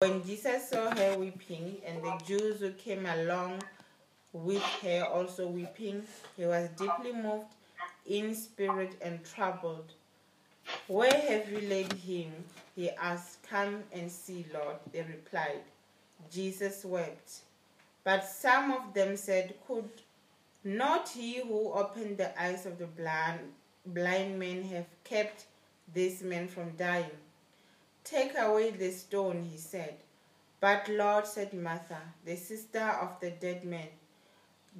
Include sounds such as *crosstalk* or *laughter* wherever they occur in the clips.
When Jesus saw her weeping, and the Jews who came along with her also weeping, he was deeply moved in spirit and troubled. Where have you laid him? He asked. Come and see, Lord, they replied. Jesus wept. But some of them said, Could not he who opened the eyes of the blind, blind man have kept this man from dying? Take away the stone, he said. But Lord, said Martha, the sister of the dead man,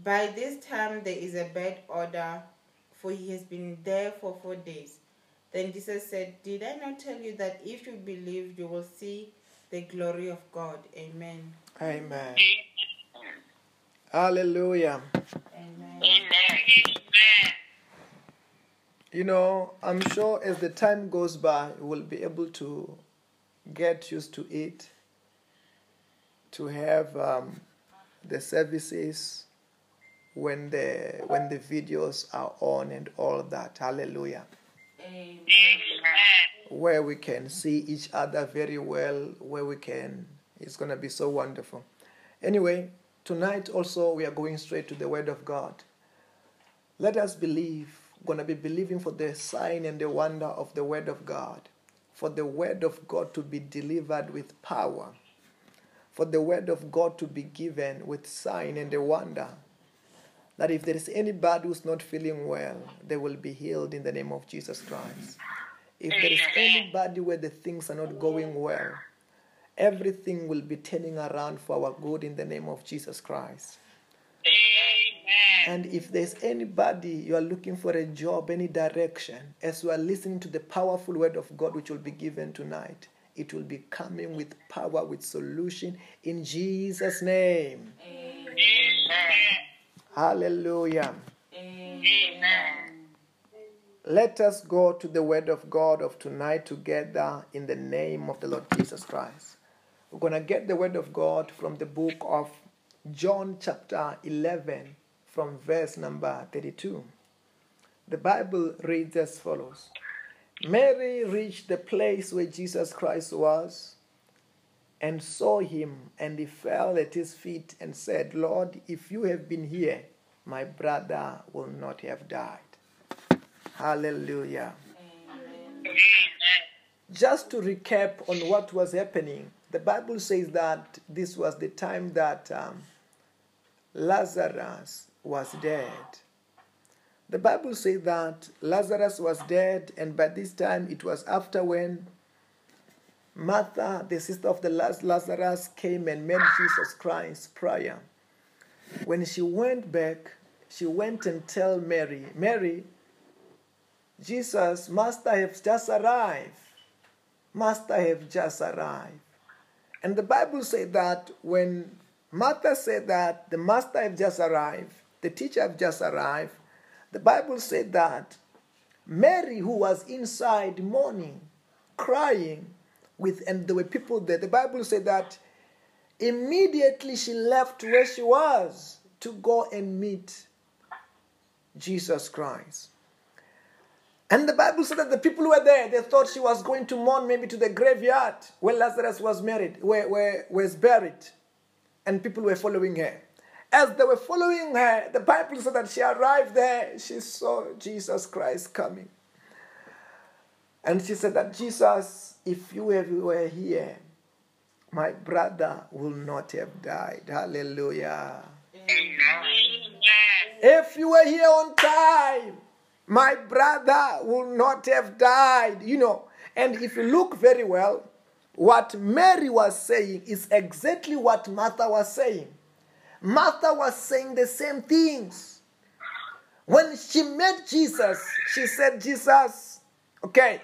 by this time there is a bad odor, for he has been there for four days. Then Jesus said, Did I not tell you that if you believe, you will see the glory of God? Amen. Amen. Hallelujah. Amen. Amen. You know, I'm sure as the time goes by, we'll be able to get used to it, to have um, the services when the when the videos are on and all that. Hallelujah. Amen. Where we can see each other very well, where we can, it's gonna be so wonderful. Anyway, tonight also we are going straight to the Word of God. Let us believe, gonna be believing for the sign and the wonder of the Word of God, for the Word of God to be delivered with power, for the Word of God to be given with sign and a wonder. That if there is anybody who's not feeling well, they will be healed in the name of Jesus Christ. If there is anybody where the things are not going well, everything will be turning around for our good in the name of Jesus Christ. And if there's anybody you are looking for a job, any direction, as you are listening to the powerful word of God which will be given tonight, it will be coming with power, with solution in Jesus' name. Amen. Hallelujah. Amen. Let us go to the word of God of tonight together in the name of the Lord Jesus Christ. We're going to get the word of God from the book of John, chapter 11, from verse number 32. The Bible reads as follows Mary reached the place where Jesus Christ was and saw him, and he fell at his feet and said, Lord, if you have been here, my brother will not have died. Hallelujah. Just to recap on what was happening, the Bible says that this was the time that um, Lazarus was dead. The Bible says that Lazarus was dead, and by this time it was after when Martha, the sister of the Laz- Lazarus, came and met Jesus Christ prior. When she went back, she went and tell Mary, Mary, Jesus, Master have just arrived. Master have just arrived. And the Bible said that when Martha said that the master have just arrived, the teacher have just arrived, the Bible said that Mary, who was inside mourning, crying, with and there were people there. The Bible said that immediately she left where she was to go and meet Jesus Christ. And the Bible said that the people were there, they thought she was going to mourn maybe to the graveyard where Lazarus was married, where, where was buried. And people were following her. As they were following her, the Bible said that she arrived there. She saw Jesus Christ coming. And she said that Jesus, if you were here, my brother will not have died. Hallelujah. Amen. If you were here on time, my brother will not have died. You know, and if you look very well, what Mary was saying is exactly what Martha was saying. Martha was saying the same things. When she met Jesus, she said, Jesus, okay,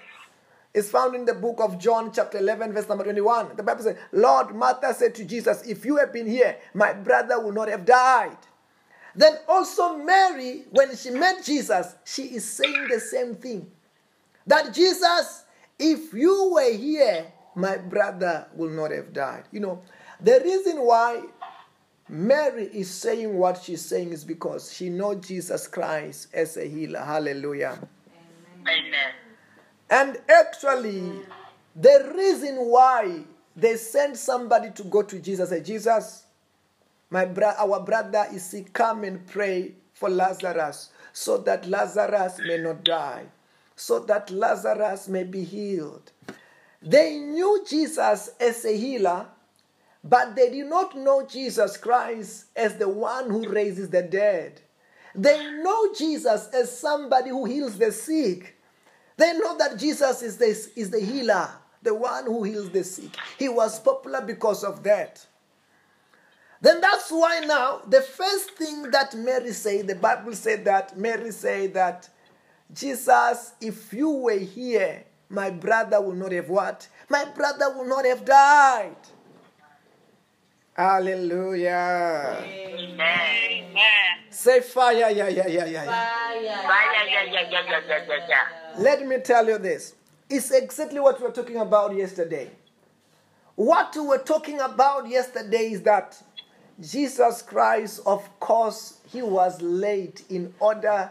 it's found in the book of John, chapter 11, verse number 21. The Bible says, Lord, Martha said to Jesus, If you had been here, my brother would not have died. Then also, Mary, when she met Jesus, she is saying the same thing. That Jesus, if you were here, my brother will not have died. You know, the reason why Mary is saying what she's saying is because she knows Jesus Christ as a healer. Hallelujah. Amen. And actually, the reason why they sent somebody to go to Jesus. Say, Jesus, my bro- our brother is sick. Come and pray for Lazarus, so that Lazarus may not die, so that Lazarus may be healed. They knew Jesus as a healer, but they did not know Jesus Christ as the one who raises the dead. They know Jesus as somebody who heals the sick. They know that Jesus is the, is the healer, the one who heals the sick. He was popular because of that. Then that's why now the first thing that Mary said, the Bible said that Mary said that Jesus, if you were here, my brother will not have what? My brother will not have died. Hallelujah. Amen. Say fire, yeah, yeah, yeah, yeah, yeah. Fire. Fire, yeah, yeah, yeah, yeah, yeah, yeah, yeah. Let me tell you this. It's exactly what we were talking about yesterday. What we were talking about yesterday is that Jesus Christ, of course, he was late in order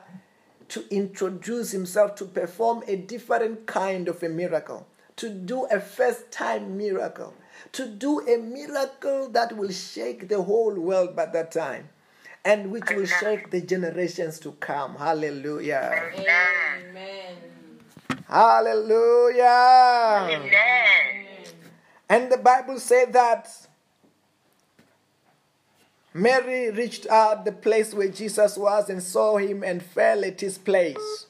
to introduce himself to perform a different kind of a miracle, to do a first time miracle, to do a miracle that will shake the whole world by that time and which will shake the generations to come. Hallelujah. Amen. Hallelujah. Amen. And the Bible said that Mary reached out the place where Jesus was and saw him and fell at his place.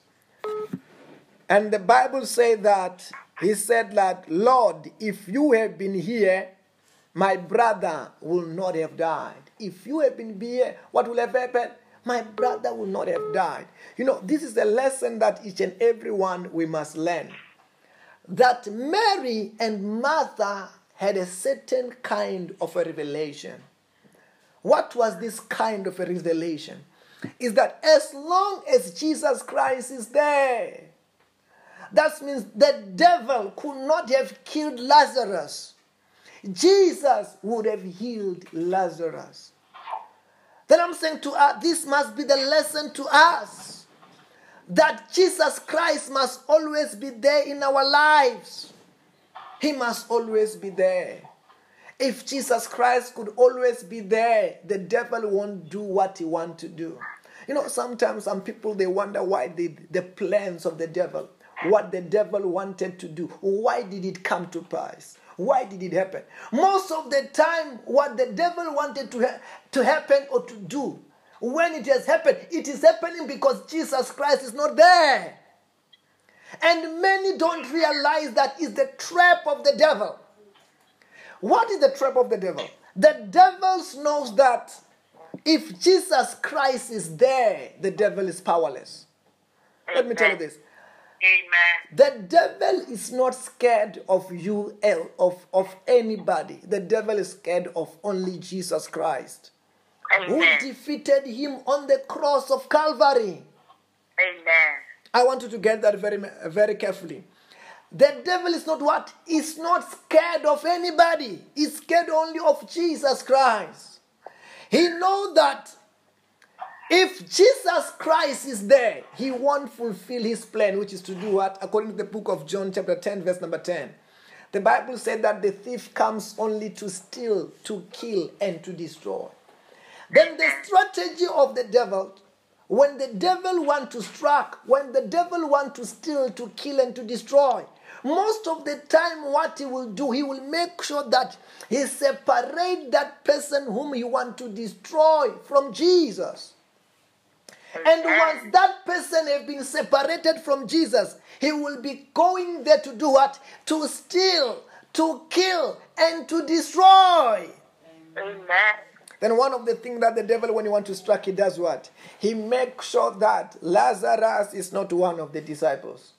And the Bible said that he said that, Lord, if you had been here, my brother will not have died. If you had been here, what will have happened? My brother will not have died. You know, this is a lesson that each and every one we must learn. That Mary and Martha had a certain kind of a revelation. What was this kind of a revelation? Is that as long as Jesus Christ is there, that means the devil could not have killed Lazarus. Jesus would have healed Lazarus. Then I'm saying to us, this must be the lesson to us that Jesus Christ must always be there in our lives. He must always be there. If Jesus Christ could always be there, the devil won't do what he wants to do. You know, sometimes some people they wonder why the, the plans of the devil, what the devil wanted to do, why did it come to pass? Why did it happen? Most of the time, what the devil wanted to, ha- to happen or to do, when it has happened, it is happening because Jesus Christ is not there. And many don't realize that is the trap of the devil. What is the trap of the devil? The devil knows that if Jesus Christ is there, the devil is powerless. Let me tell you this. Amen. The devil is not scared of you, el- of, of anybody. The devil is scared of only Jesus Christ, who defeated him on the cross of Calvary. Amen. I want you to get that very, very carefully. The devil is not what? He's not scared of anybody. He's scared only of Jesus Christ. He knows that if Jesus Christ is there, he won't fulfill his plan, which is to do what? According to the book of John, chapter 10, verse number 10. The Bible said that the thief comes only to steal, to kill, and to destroy. Then the strategy of the devil, when the devil want to strike, when the devil want to steal, to kill, and to destroy, most of the time what he will do, he will make sure that he separate that person whom he want to destroy from Jesus. And once that person has been separated from Jesus, he will be going there to do what? To steal, to kill, and to destroy. Amen. Then one of the things that the devil, when he wants to strike, he does what? He makes sure that Lazarus is not one of the disciples.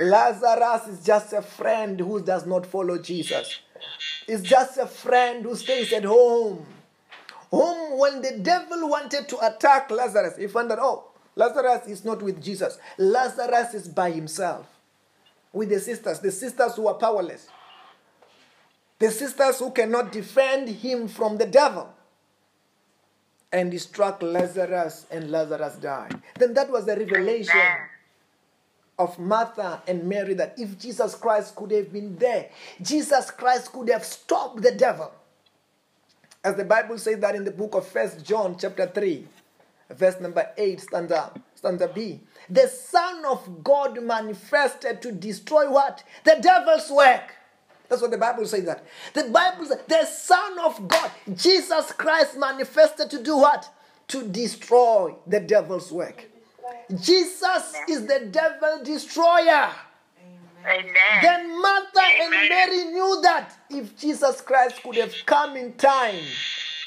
Lazarus is just a friend who does not follow Jesus. It's just a friend who stays at home. Whom, when the devil wanted to attack Lazarus, he found that, oh, Lazarus is not with Jesus. Lazarus is by himself with the sisters, the sisters who are powerless, the sisters who cannot defend him from the devil. And he struck Lazarus, and Lazarus died. Then that was the revelation. Of Martha and Mary that if Jesus Christ could have been there, Jesus Christ could have stopped the devil. As the Bible says that in the book of First John chapter 3, verse number 8, stanza, stanza B. The Son of God manifested to destroy what? The devil's work. That's what the Bible says that. The Bible says the Son of God, Jesus Christ manifested to do what? To destroy the devil's work. Jesus is the devil destroyer. Amen. Then Martha Amen. and Mary knew that if Jesus Christ could have come in time,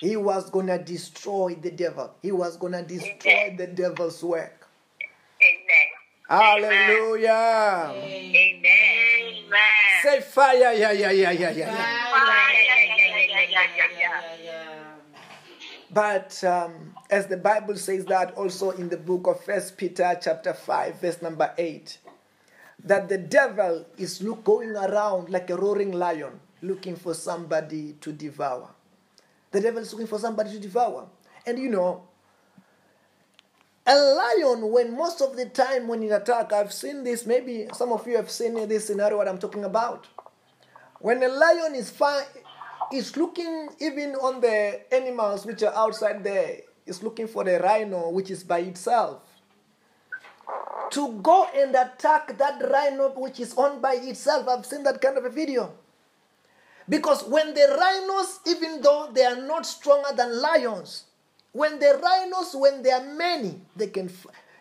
he was going to destroy the devil. He was going to destroy Amen. the devil's work. Amen. Hallelujah. Amen. Say fire, yeah, yeah, yeah, yeah, yeah. yeah. Fire, but um, as the Bible says that also in the book of First Peter chapter 5, verse number 8 that the devil is look, going around like a roaring lion looking for somebody to devour. The devil is looking for somebody to devour. And you know, a lion, when most of the time when it attack, I've seen this, maybe some of you have seen this scenario what I'm talking about. When a lion is fi- is looking even on the animals which are outside there, is looking for the rhino which is by itself. To go and attack that rhino which is on by itself, I've seen that kind of a video. Because when the rhinos, even though they are not stronger than lions, when the rhinos, when they are many, they can,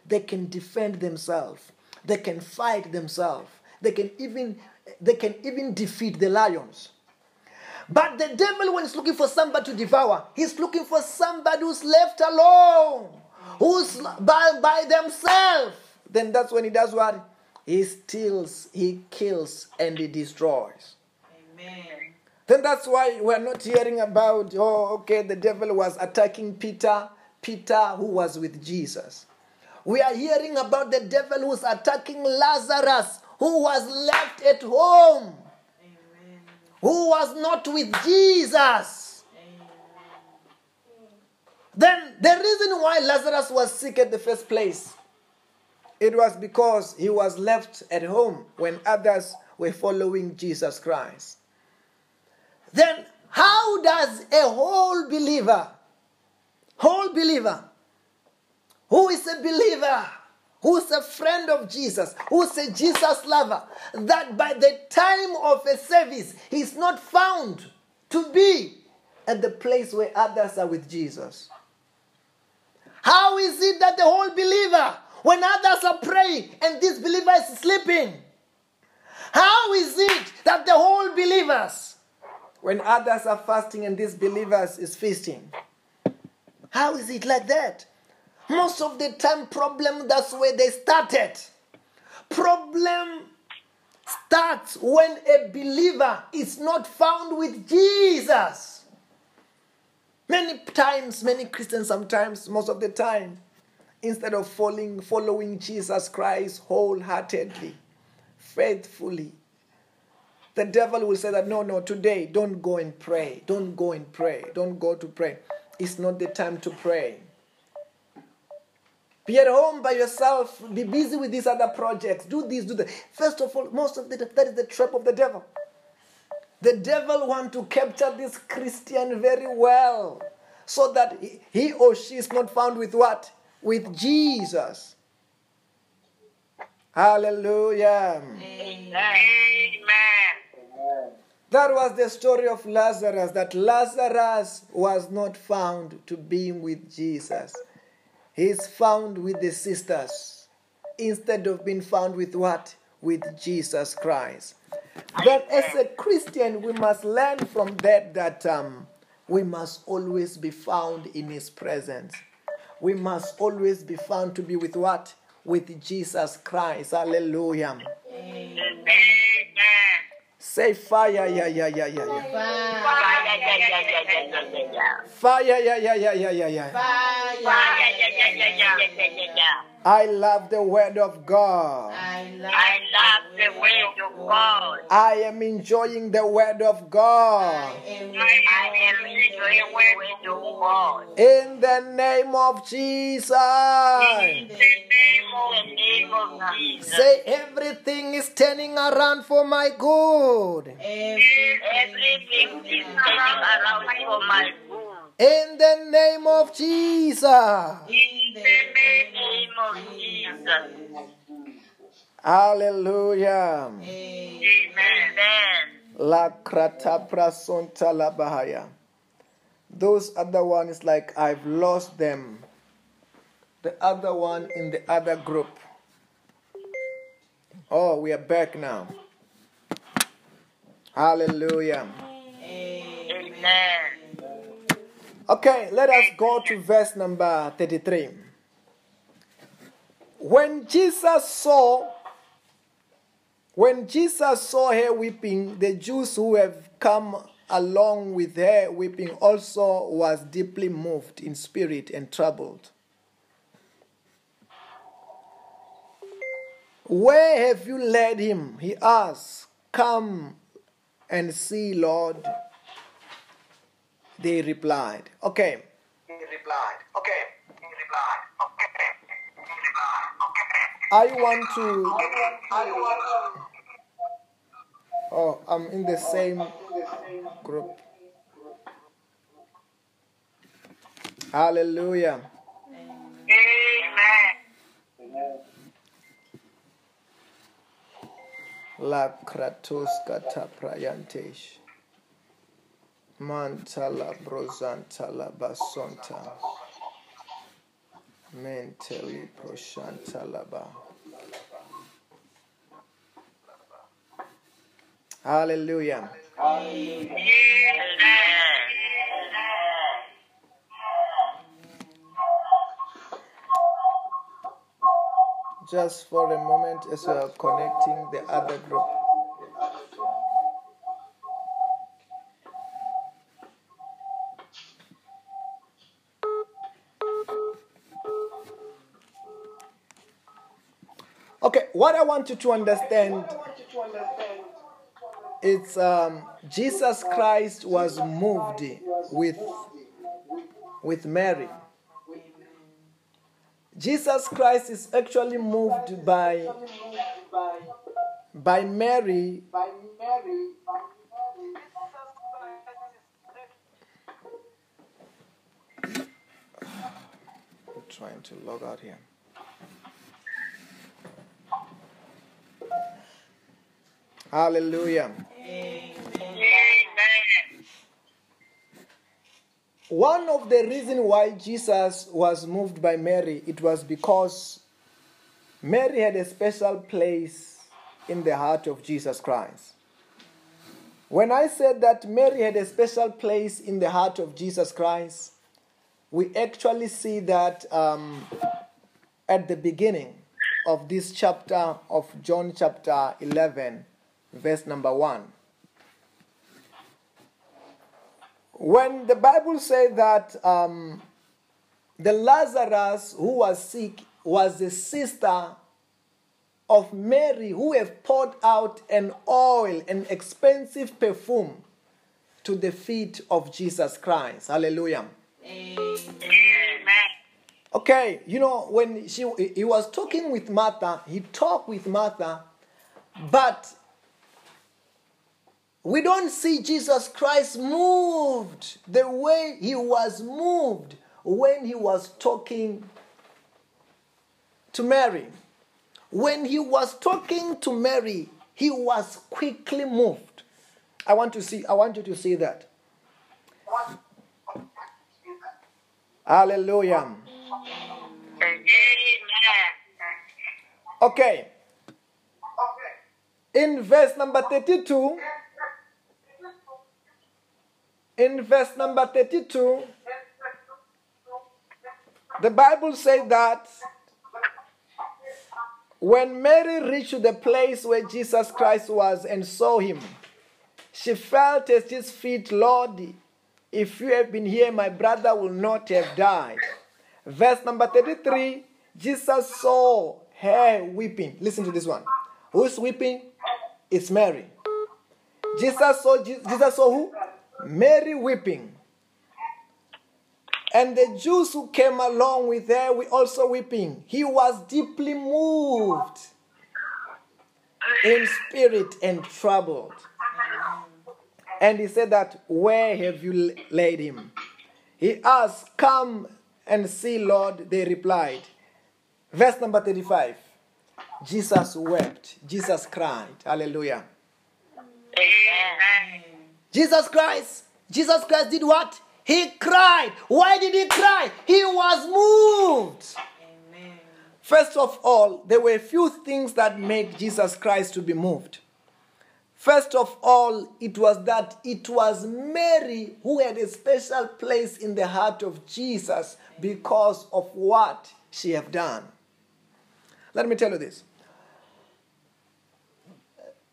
they can defend themselves. They can fight themselves. They can even, they can even defeat the lions. But the devil, when he's looking for somebody to devour, he's looking for somebody who's left alone, who's by, by themselves. Then that's when he does what? He steals, he kills, and he destroys. Amen. Then that's why we're not hearing about, oh, okay, the devil was attacking Peter, Peter who was with Jesus. We are hearing about the devil who's attacking Lazarus, who was left at home, Amen. who was not with Jesus. Then the reason why Lazarus was sick at the first place, it was because he was left at home when others were following Jesus Christ. Then how does a whole believer, whole believer, who is a believer, who's a friend of Jesus, who's a Jesus lover, that by the time of a service he's not found to be at the place where others are with Jesus? How is it that the whole believer, when others are praying and this believer is sleeping, how is it that the whole believers, when others are fasting and this believers is feasting, how is it like that? Most of the time, problem that's where they started. Problem starts when a believer is not found with Jesus. Many times, many Christians sometimes, most of the time, instead of following, following Jesus Christ wholeheartedly, faithfully, the devil will say that no, no, today don't go and pray. Don't go and pray. Don't go to pray. It's not the time to pray. Be at home by yourself. Be busy with these other projects. Do this, do that. First of all, most of the that is the trap of the devil. The devil want to capture this Christian very well, so that he- he or she is not found with what? With Jesus. Hallelujah. Amen. That was the story of Lazarus, that Lazarus was not found to be with Jesus. He's found with the sisters instead of being found with what? With Jesus Christ. But as a Christian, we must learn from that that um, we must always be found in His presence we must always be found to be with what? With Jesus Christ. Hallelujah. Amen. Say fire, yeah, yeah, yeah, yeah, yeah. Fire, yeah, yeah, yeah. Fire, yeah, yeah, yeah, yeah, yeah, yeah. Fire, yeah, yeah, yeah, yeah, yeah, yeah, yeah. I love the word of God. I love, I love the word of God. I am enjoying the word of God. I am I am enjoying the word of God. In the name of Jesus. In the name of, the name of Jesus. Say everything is turning around for my good. Everything is turning around for my good. In the name of Jesus. In the name of Jesus. Hallelujah. Amen. La krata prasonta la bahaya. Those other ones like I've lost them. The other one in the other group. Oh, we are back now. Hallelujah. Amen. Okay, let us go to verse number 33. When Jesus saw when Jesus saw her weeping, the Jews who have come along with her weeping also was deeply moved in spirit and troubled. Where have you led him? He asked. Come and see, Lord. They replied. Okay. He replied, okay. He replied, okay. He replied, okay. I want to. I want Oh, I'm in the same group. Hallelujah. Amen. La kratos kata prayantesh. Mantala brozanta la basonta. Mentally proshanta laba. Hallelujah. Just for a moment as we are connecting the other group. Okay, what I want you to understand it's um, Jesus Christ was moved with with Mary. Jesus Christ is actually moved by by Mary I'm trying to log out here. Hallelujah. Amen. One of the reasons why Jesus was moved by Mary, it was because Mary had a special place in the heart of Jesus Christ. When I said that Mary had a special place in the heart of Jesus Christ, we actually see that um, at the beginning of this chapter of John chapter 11, verse number 1. When the Bible says that um, the Lazarus who was sick was the sister of Mary who have poured out an oil, an expensive perfume to the feet of Jesus Christ. Hallelujah. Amen. Okay, you know, when she he was talking with Martha, he talked with Martha, but we don't see Jesus Christ moved the way he was moved when he was talking to Mary. When he was talking to Mary, he was quickly moved. I want to see I want you to see that. Hallelujah. Amen. Okay. In verse number 32, in verse number 32, the Bible says that when Mary reached the place where Jesus Christ was and saw him, she felt at his feet, Lord, if you had been here, my brother will not have died. Verse number 33 Jesus saw her weeping. Listen to this one. Who's weeping? It's Mary. Jesus saw Jesus saw who? Mary weeping. And the Jews who came along with her were also weeping. He was deeply moved in spirit and troubled. And he said that, Where have you laid him? He asked, Come and see, Lord. They replied. Verse number 35. Jesus wept. Jesus cried. Hallelujah. Amen. Jesus Christ, Jesus Christ did what? He cried. Why did he cry? He was moved. Amen. First of all, there were a few things that made Jesus Christ to be moved. First of all, it was that it was Mary who had a special place in the heart of Jesus because of what she had done. Let me tell you this.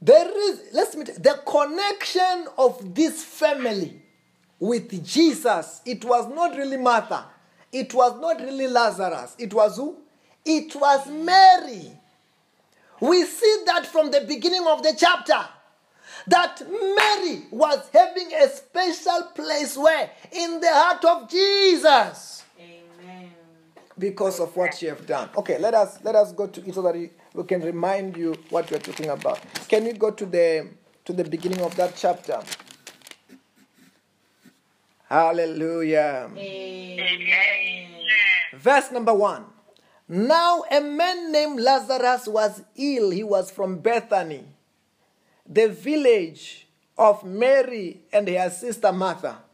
There is, let's me, the connection of this family with Jesus, it was not really Martha. It was not really Lazarus. It was who? It was Mary. We see that from the beginning of the chapter. That Mary was having a special place where? In the heart of Jesus Amen. because of what she have done. Okay, let us let us go to it so that we can remind you what we're talking about. Can we go to the to the beginning of that chapter? Hallelujah. Amen. Verse number one. Now a man named Lazarus was ill. He was from Bethany, the village of Mary and her sister Martha.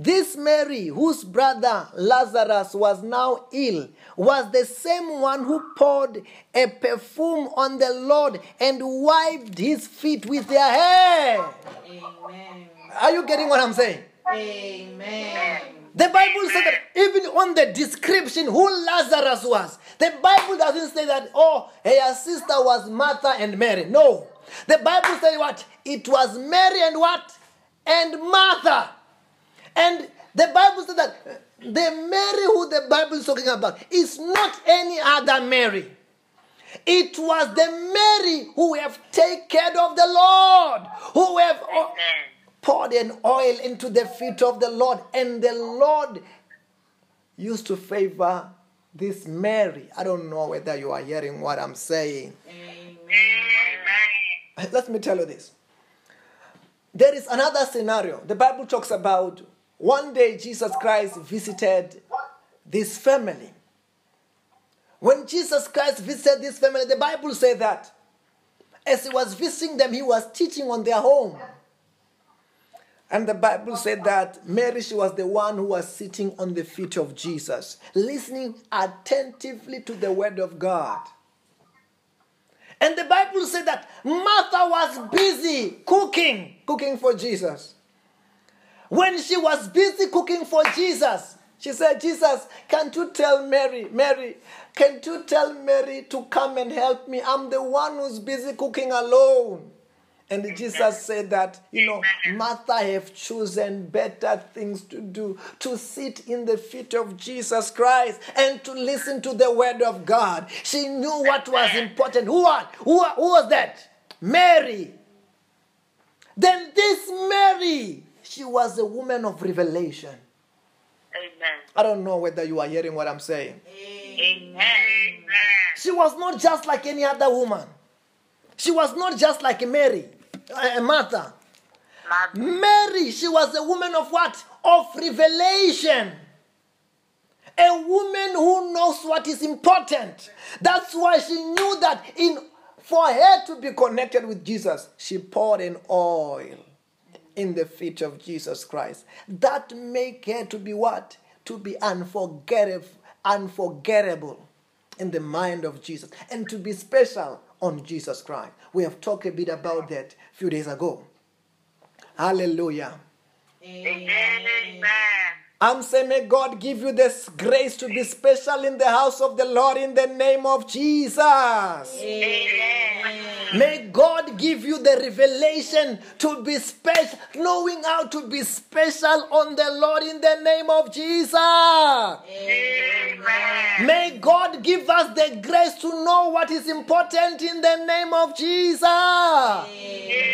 This Mary, whose brother Lazarus was now ill, was the same one who poured a perfume on the Lord and wiped his feet with their hair. Amen. Are you getting what I'm saying? Amen. The Bible said that even on the description who Lazarus was, the Bible doesn't say that, oh, her sister was Martha and Mary. No. The Bible said what? It was Mary and what? And Martha. And the Bible said that the Mary who the Bible is talking about is not any other Mary. It was the Mary who have taken care of the Lord, who have poured an oil into the feet of the Lord, and the Lord used to favor this Mary. I don't know whether you are hearing what I'm saying. Amen. Let me tell you this. There is another scenario. The Bible talks about one day Jesus Christ visited this family. When Jesus Christ visited this family, the Bible says that as he was visiting them, he was teaching on their home. And the Bible said that Mary, she was the one who was sitting on the feet of Jesus, listening attentively to the word of God. And the Bible said that Martha was busy cooking, cooking for Jesus. When she was busy cooking for Jesus, she said, Jesus, can't you tell Mary, Mary, can't you tell Mary to come and help me? I'm the one who's busy cooking alone. And Jesus said that, you know, Martha have chosen better things to do, to sit in the feet of Jesus Christ and to listen to the word of God. She knew what was important. Who, wa- who, who was that? Mary. Then this Mary, she was a woman of revelation. Amen. I don't know whether you are hearing what I'm saying. Amen. She was not just like any other woman. She was not just like Mary, uh, Martha. Mother. Mary, she was a woman of what? Of revelation. A woman who knows what is important. That's why she knew that in for her to be connected with Jesus, she poured in oil in the feet of Jesus Christ. That make her to be what? To be unforgettable, unforgettable in the mind of Jesus and to be special on Jesus Christ. We have talked a bit about that a few days ago. Hallelujah. Amen. I'm saying, may God give you this grace to be special in the house of the Lord in the name of Jesus. Amen. May God give you the revelation to be special, knowing how to be special on the Lord in the name of Jesus. Amen. May God give us the grace to know what is important in the name of Jesus. Amen.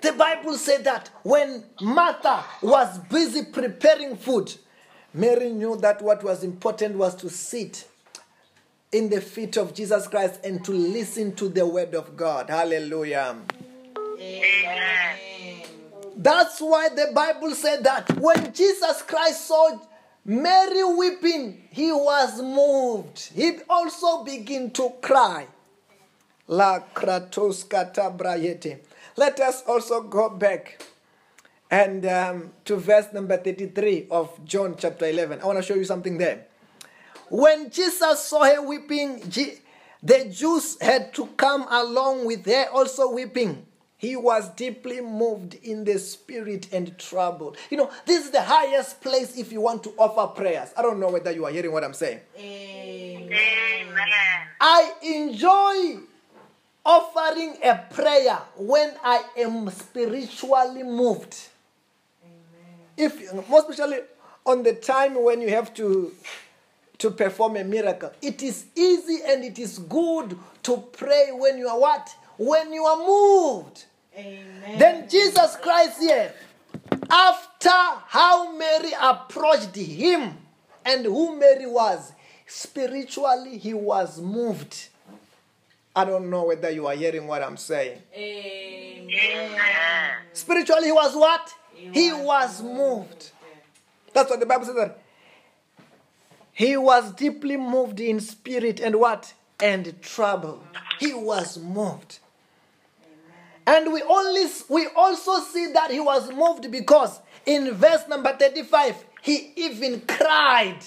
The Bible said that when Martha was busy preparing food, Mary knew that what was important was to sit in the feet of Jesus Christ and to listen to the word of God. Hallelujah. Amen. That's why the Bible said that when Jesus Christ saw Mary weeping, he was moved. He also began to cry. La kratos katabrayete. Let us also go back and um, to verse number 33 of John chapter 11. I want to show you something there. When Jesus saw her weeping, the Jews had to come along with her also weeping. He was deeply moved in the spirit and troubled. You know, this is the highest place if you want to offer prayers. I don't know whether you are hearing what I'm saying. Amen. Amen. I enjoy offering a prayer when I am spiritually moved. If most especially on the time when you have to to perform a miracle, it is easy and it is good to pray when you are what? When you are moved. Amen. Then Jesus Christ here, after how Mary approached him and who Mary was, spiritually he was moved. I don't know whether you are hearing what I'm saying. Amen. Spiritually he was what? He He was was moved. That's what the Bible says that he was deeply moved in spirit and what? And troubled. He was moved. And we only we also see that he was moved because in verse number 35 he even cried.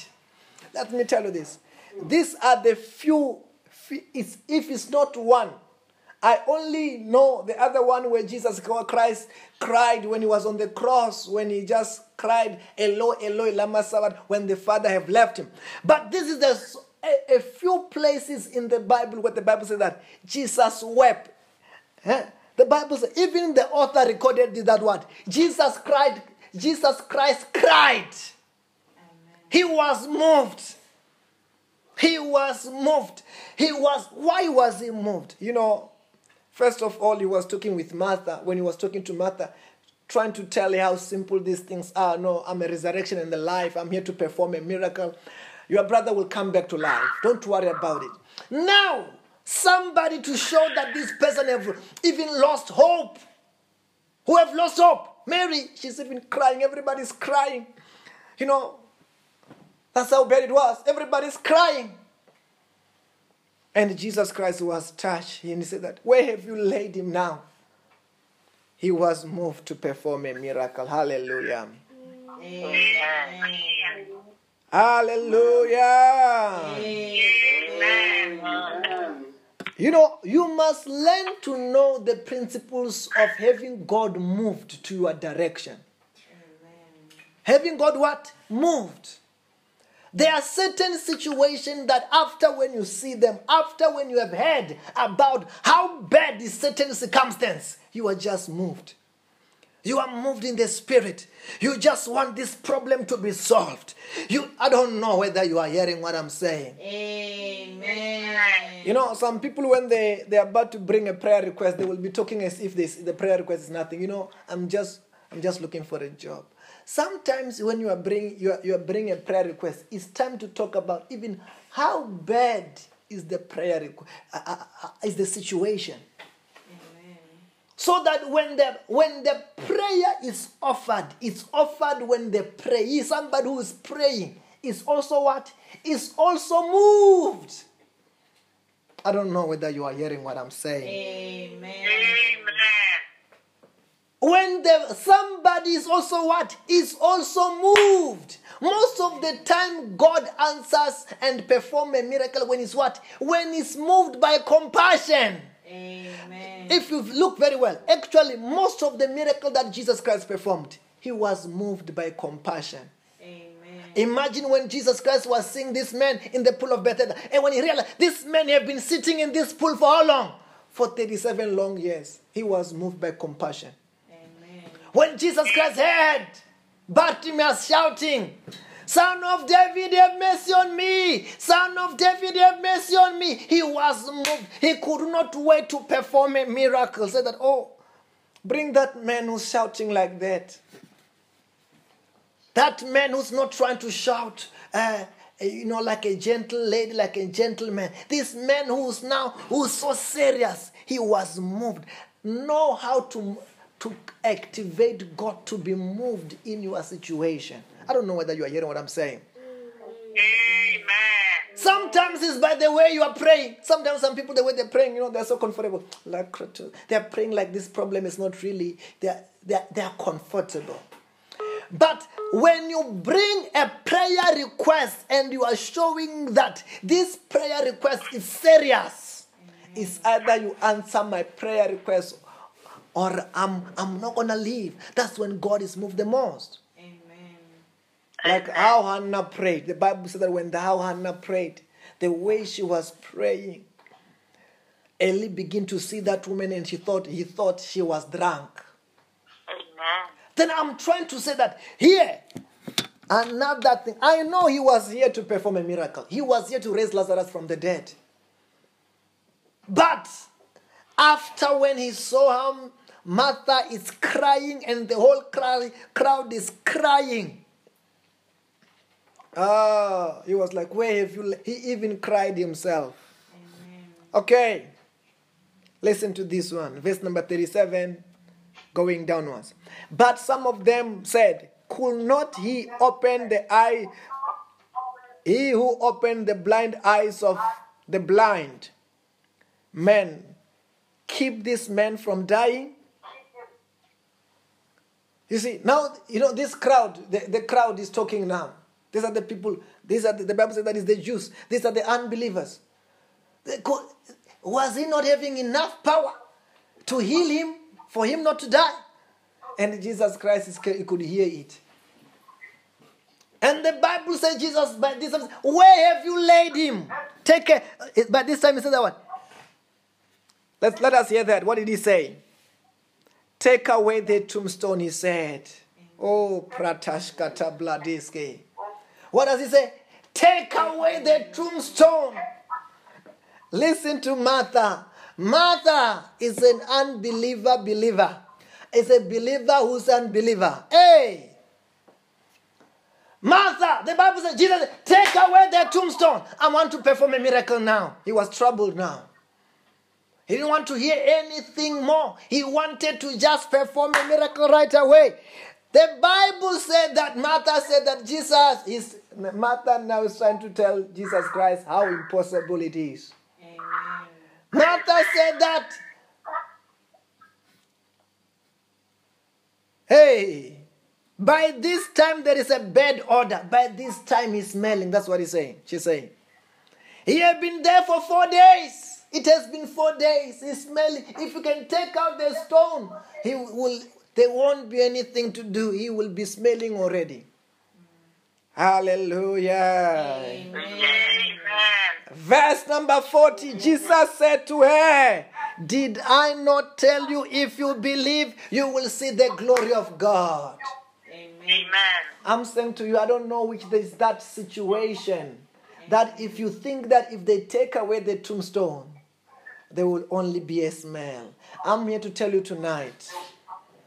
Let me tell you this. These are the few if it's not one I only know the other one where Jesus Christ cried when he was on the cross, when he just cried, Eloi, Eloi, lama sabachthani, when the Father have left him. But this is the, a, a few places in the Bible where the Bible says that Jesus wept. Huh? The Bible says, even the author recorded that word. Jesus cried, Jesus Christ cried. He was moved. He was moved. He was, why was he moved? You know, first of all, he was talking with Martha. When he was talking to Martha, trying to tell her how simple these things are. No, I'm a resurrection and the life. I'm here to perform a miracle. Your brother will come back to life. Don't worry about it. Now, somebody to show that this person have even lost hope. Who have lost hope? Mary, she's even crying. Everybody's crying. You know, that's how bad it was. Everybody's crying. And Jesus Christ was touched. And he said that, where have you laid him now? He was moved to perform a miracle. Hallelujah. Amen. Hallelujah. Amen. You know, you must learn to know the principles of having God moved to your direction. Having God what? Moved. There are certain situations that after when you see them, after when you have heard about how bad is certain circumstance, you are just moved. You are moved in the spirit. You just want this problem to be solved. You I don't know whether you are hearing what I'm saying. Amen. You know, some people when they they're about to bring a prayer request, they will be talking as if this the prayer request is nothing. You know, I'm just I'm just looking for a job. Sometimes when you are bringing you are, you are bringing a prayer request, it's time to talk about even how bad is the prayer request, uh, uh, uh, is the situation. So that when the when the prayer is offered, it's offered when the prayer somebody who is praying is also what is also moved. I don't know whether you are hearing what I'm saying. Amen. Amen. When the somebody is also what is also moved. Most of the time, God answers and perform a miracle when it's what when it's moved by compassion. Amen. If you look very well, actually, most of the miracle that Jesus Christ performed, he was moved by compassion. Amen. Imagine when Jesus Christ was seeing this man in the pool of Bethesda, and when he realized this man have been sitting in this pool for how long? for 37 long years, he was moved by compassion. When Jesus Christ heard Bartimaeus shouting, Son of David, have mercy on me! Son of David, have mercy on me! He was moved. He could not wait to perform a miracle. Said that, oh, bring that man who's shouting like that. That man who's not trying to shout, uh, you know, like a gentle lady, like a gentleman. This man who's now, who's so serious, he was moved. Know how to, to activate God to be moved in your situation. I don't know whether you are hearing what I'm saying. Amen. Sometimes it's by the way you are praying. Sometimes some people, the way they're praying, you know, they're so comfortable. Like they're praying like this problem is not really, they're, they're, they're comfortable. But when you bring a prayer request and you are showing that this prayer request is serious, it's either you answer my prayer request or I'm, I'm not going to leave. That's when God is moved the most. Amen. Like how Hannah prayed. The Bible said that when how Hannah prayed, the way she was praying, Eli began to see that woman and she thought he thought she was drunk. Amen. Then I'm trying to say that here, another thing. I know he was here to perform a miracle. He was here to raise Lazarus from the dead. But after when he saw how Martha is crying and the whole cry, crowd is crying. Ah, he was like, Where have you? He even cried himself. Okay, listen to this one. Verse number 37, going downwards. But some of them said, Could not he open the eye? He who opened the blind eyes of the blind men, keep this man from dying? You see, now, you know, this crowd, the, the crowd is talking now. These are the people, these are the, the Bible says that is the Jews, these are the unbelievers. Was he not having enough power to heal him, for him not to die? And Jesus Christ is, he could hear it. And the Bible says Jesus, by this time, where have you laid him? Take care. By this time, he said that one. Let's, let us hear that. What did he say? Take away the tombstone, he said. Oh, Pratashkata Bladiske. What does he say? Take away the tombstone. Listen to Martha. Martha is an unbeliever believer. Is a believer who's an unbeliever. Hey! Martha, the Bible says, Jesus, take away the tombstone. I want to perform a miracle now. He was troubled now. He didn't want to hear anything more. He wanted to just perform a miracle right away. The Bible said that Martha said that Jesus is, Martha now is trying to tell Jesus Christ how impossible it is. Amen. Martha said that, hey, by this time there is a bad order. By this time he's smelling. That's what he's saying. She's saying. He had been there for four days. It has been four days. He's smelling. If you can take out the stone, he will. There won't be anything to do. He will be smelling already. Hallelujah. Amen. Verse number 40 Jesus said to her, Did I not tell you if you believe, you will see the glory of God? Amen. Amen. I'm saying to you, I don't know which is that situation. That if you think that if they take away the tombstone, there will only be a smell. I'm here to tell you tonight.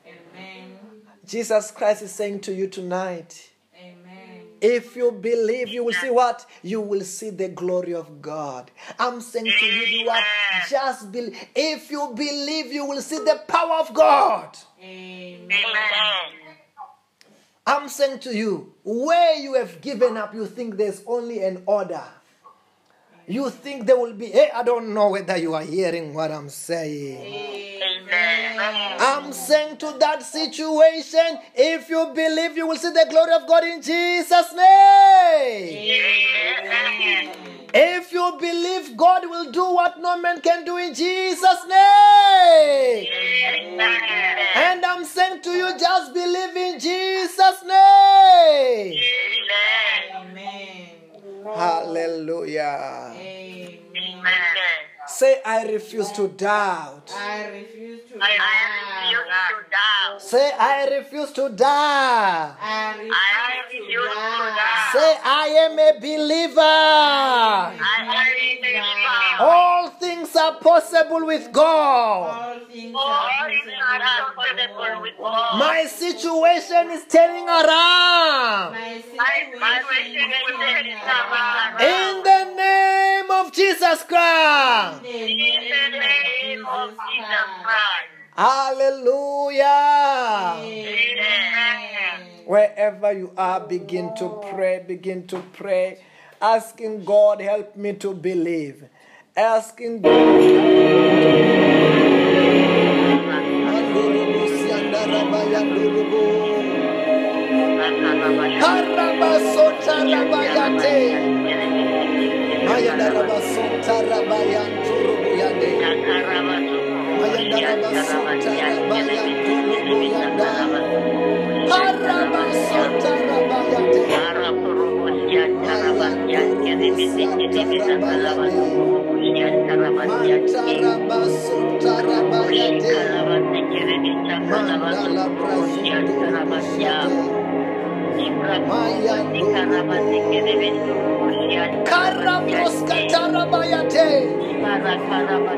Amen. Jesus Christ is saying to you tonight, Amen. If you believe, you will see what? You will see the glory of God. I'm saying to you, what? Just believe. If you believe, you will see the power of God. Amen. Amen. I'm saying to you, where you have given up, you think there's only an order. You think there will be, hey, I don't know whether you are hearing what I'm saying. Amen. I'm saying to that situation, if you believe, you will see the glory of God in Jesus' name. Amen. If you believe God will do what no man can do in Jesus' name. Amen. And I'm saying to you, just believe in Jesus' name. Amen. Amen. Hallelujah. Amen. Amen. Say, I refuse to doubt. I refuse to I refuse to ah. doubt. Say, I refuse to doubt. I refuse to die. die. Say, I am a believer. I am a believer. All things are possible with God. All things are possible with God. My situation is turning around. My My situation situation is is turning around. In the name of Jesus Christ. In In the name of Jesus Christ. Hallelujah. Amen. Wherever you are, begin to pray, begin to pray, asking God, help me to believe. Asking God. Pray wherever you are. Karamos katarabayate. Karamos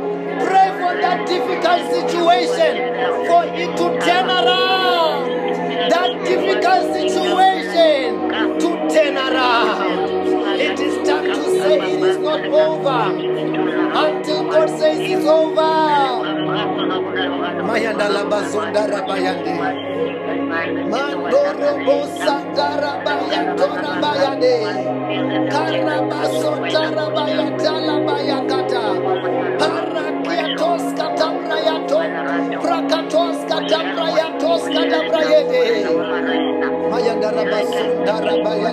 that difficult situation for it to turn around. That difficult situation to turn around. It is time to say it is not over until God says it's over. Mayandalaba sondaraba yande. Mandorobo sandarabaya torabayade. Karabaso tarabaya talabaya kata. Prakatos katabrayatos katabrayede. Mayandarabasundarabaya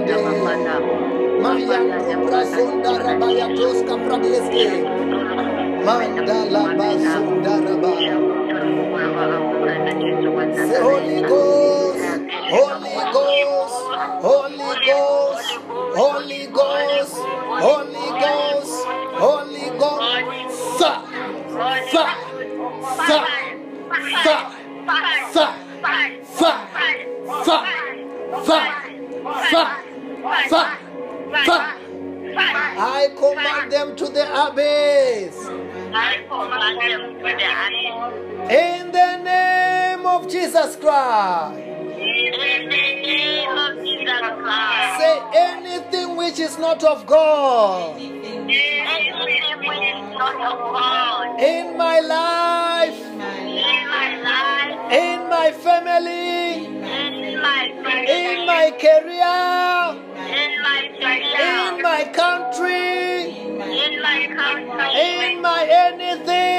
Mayandrasundarabaya kapradiske. Mandalabasundaraba. Holy Ghost, Holy Ghost, Holy Ghost, Holy Ghost, Holy Ghost, Holy Ghost, Sa, sa, sa fuck, fuck, fuck, fuck, fuck, fuck, fuck, fuck. I command them to the abyss. In the name of Jesus Christ. In the name of Jesus Christ. Say anything which is not of God. In my life my family, in my in family, my career, in my in career, my country, in my country, in my anything.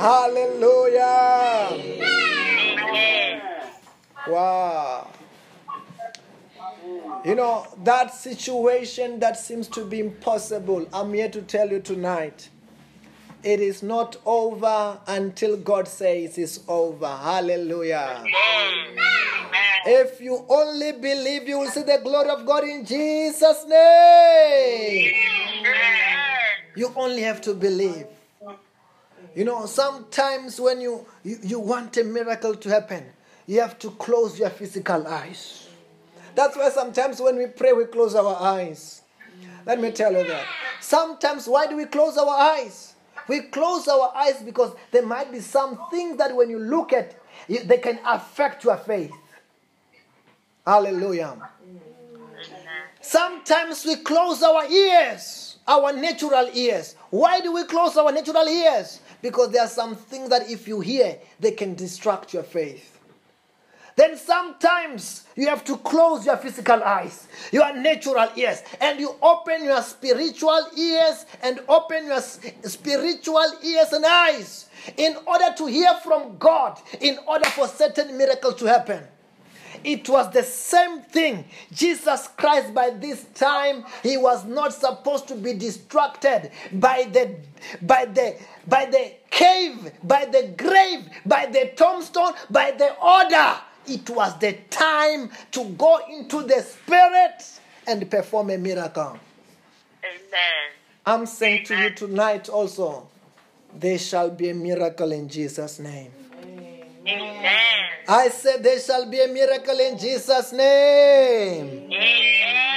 Hallelujah. Amen. Wow. You know, that situation that seems to be impossible, I'm here to tell you tonight. It is not over until God says it's over. Hallelujah. Amen. If you only believe, you will see the glory of God in Jesus' name. Amen. You only have to believe. You know, sometimes when you, you, you want a miracle to happen, you have to close your physical eyes. That's why sometimes when we pray, we close our eyes. Let me tell you that. Sometimes, why do we close our eyes? We close our eyes because there might be some things that when you look at, they can affect your faith. Hallelujah. Sometimes we close our ears, our natural ears. Why do we close our natural ears? Because there are some things that if you hear, they can distract your faith. Then sometimes you have to close your physical eyes, your natural ears, and you open your spiritual ears and open your spiritual ears and eyes in order to hear from God, in order for certain miracles to happen. It was the same thing. Jesus Christ, by this time, he was not supposed to be distracted by the by the by the cave, by the grave, by the tombstone, by the order. It was the time to go into the spirit and perform a miracle. Amen. I'm saying to you tonight also, there shall be a miracle in Jesus' name. Amen. I said there shall be a miracle in Jesus' name. Amen.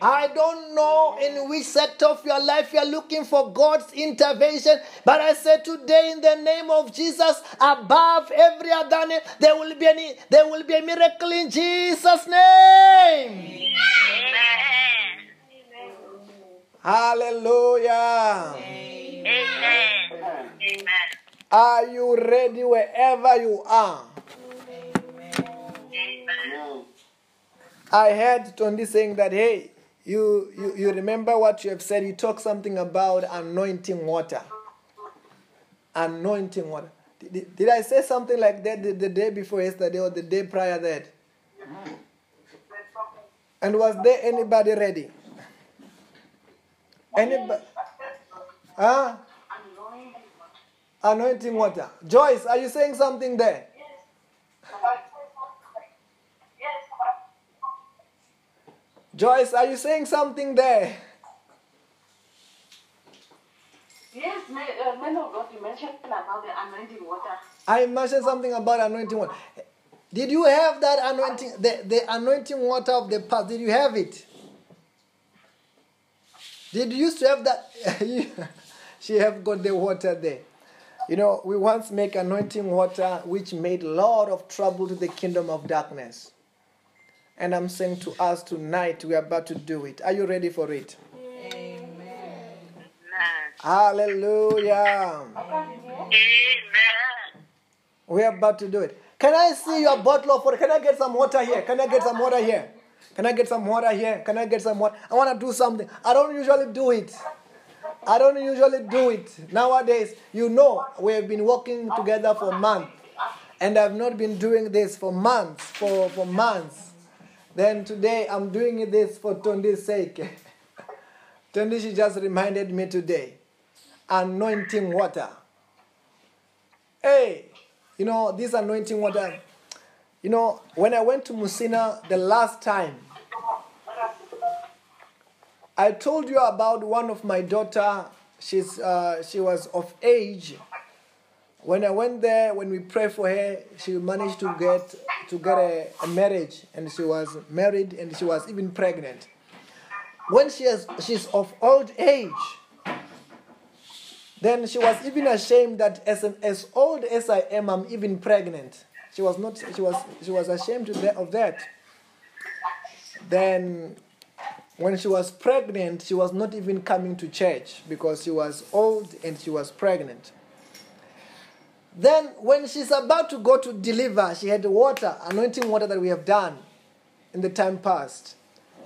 I don't know in which sector of your life you are looking for God's intervention, but I say today in the name of Jesus, above every other name, there will be any, there will be a miracle in Jesus' name. Amen. Hallelujah. Amen. Amen. Are you ready wherever you are? Amen. I heard Tondi saying that, hey, you, you, you remember what you have said. You talk something about anointing water. Anointing water. Did, did- did I say something like that the, the day before yesterday or the day prior that? And was there anybody ready? Anybody? Huh? Anointing water. Joyce, are you saying something there? Yes. Joyce, are you saying something there? Yes, man, uh, man of God, you mentioned about the anointing water. I mentioned something about anointing water. Did you have that anointing, the, the anointing water of the past? Did you have it? Did you used to have that? *laughs* she have got the water there. You know, we once make anointing water which made a lot of trouble to the kingdom of darkness. And I'm saying to us tonight, we are about to do it. Are you ready for it? Amen. Hallelujah. Amen. We're about to do it. Can I see your bottle of water? Can I get some water here? Can I get some water here? Can I get some water here? Can I get some water? I want to do something. I don't usually do it. I don't usually do it. Nowadays, you know, we have been working together for months. And I've not been doing this for months, for, for months. Then today, I'm doing this for Tondi's sake. *laughs* Tondi, she just reminded me today. Anointing water. Hey, you know, this anointing water. You know, when I went to Musina the last time, I told you about one of my daughter. She's uh, she was of age. When I went there, when we prayed for her, she managed to get to get a, a marriage, and she was married, and she was even pregnant. When she has, she's of old age, then she was even ashamed that as, an, as old as I am, I'm even pregnant. She was not. She was. She was ashamed of that. Of that. Then, when she was pregnant, she was not even coming to church because she was old and she was pregnant. Then, when she's about to go to deliver, she had water, anointing water that we have done in the time past.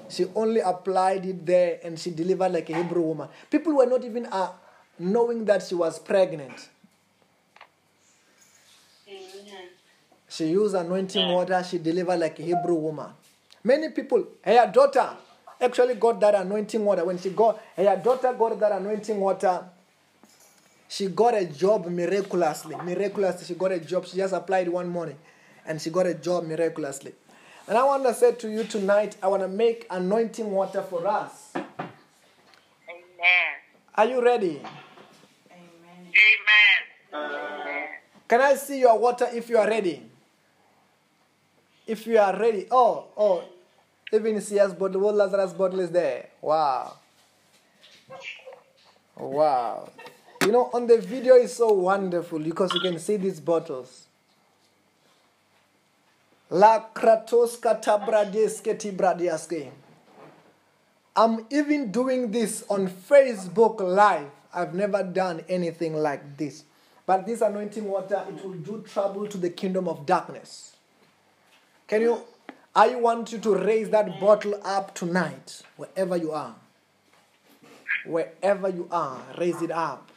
She only applied it there and she delivered like a Hebrew woman. People were not even uh, knowing that she was pregnant. She used anointing water, she delivered like a Hebrew woman. Many people, her daughter actually got that anointing water. When she got, her daughter got that anointing water, she got a job miraculously. Miraculously, she got a job. She just applied one morning and she got a job miraculously. And I want to say to you tonight, I want to make anointing water for us. Amen. Are you ready? Amen. Amen. Can I see your water if you are ready? If you are ready. Oh, oh, even CS bottle, what Lazarus bottle is there? Wow. Wow. You know, on the video is so wonderful because you can see these bottles. La kratos katabradeske tibradiaske. I'm even doing this on Facebook Live. I've never done anything like this. But this anointing water, it will do trouble to the kingdom of darkness. Can you, I want you to raise that bottle up tonight, wherever you are. Wherever you are, raise it up.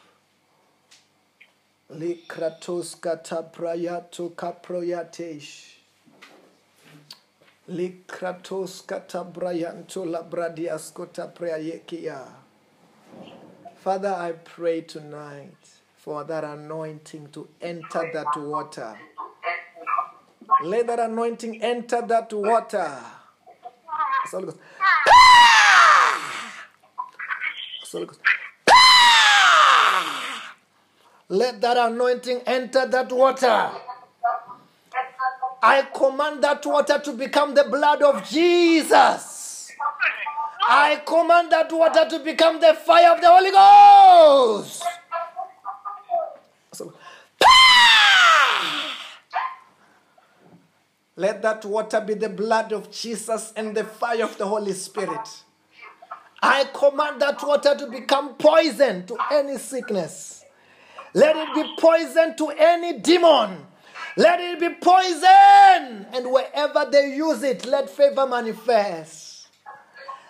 Likratos kataprayato kaproyatesh. Likratos katabrayanto labradiaskota prayekia. Father, I pray tonight for that anointing to enter that water. Let that anointing enter that water. Holy Ghost. Holy Ghost. Let that anointing enter that water. I command that water to become the blood of Jesus. I command that water to become the fire of the Holy Ghost. So- Let that water be the blood of Jesus and the fire of the Holy Spirit. I command that water to become poison to any sickness. Let it be poison to any demon. Let it be poison. And wherever they use it, let favor manifest.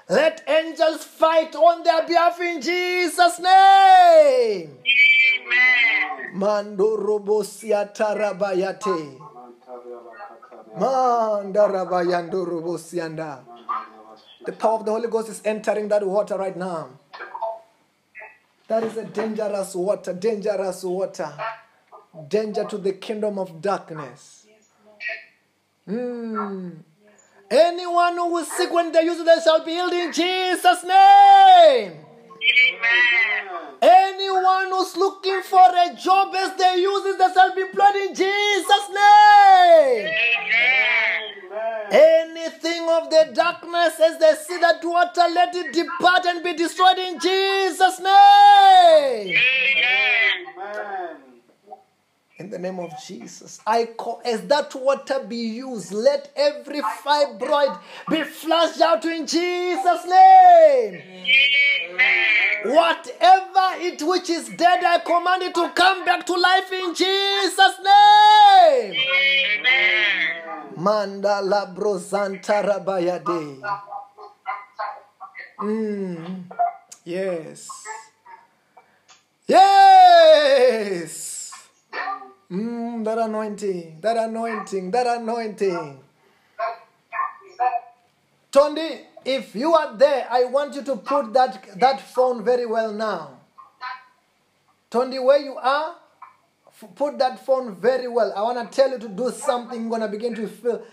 Let angels fight on their behalf in Jesus' name. Amen. Mandorobosia tarabayate. The power of the Holy Ghost is entering that water right now. That is a dangerous water, dangerous water. Danger to the kingdom of darkness. Hmm. Anyone who is sick when they use it, they shall be healed in Jesus' name. Amen. Anyone who's looking for a job as they use it, they shall be employed in Jesus' name. Amen. Anything of the darkness as they see that water, let it depart and be destroyed in Jesus' name. Amen. In the name of Jesus, I call as that water be used, let every fibroid be flushed out in Jesus' name. Amen. Whatever it which is dead, I command it to come back to life in Jesus' name. Amen. Mandala brozanta rabayade. Mm. Yes. Mm, that anointing, that anointing, that anointing. Tondi, if you are there, I want you to put that, that phone very well now. Tondi, where you are, put that phone very well. I want to tell you to do something. You're gonna begin to feel.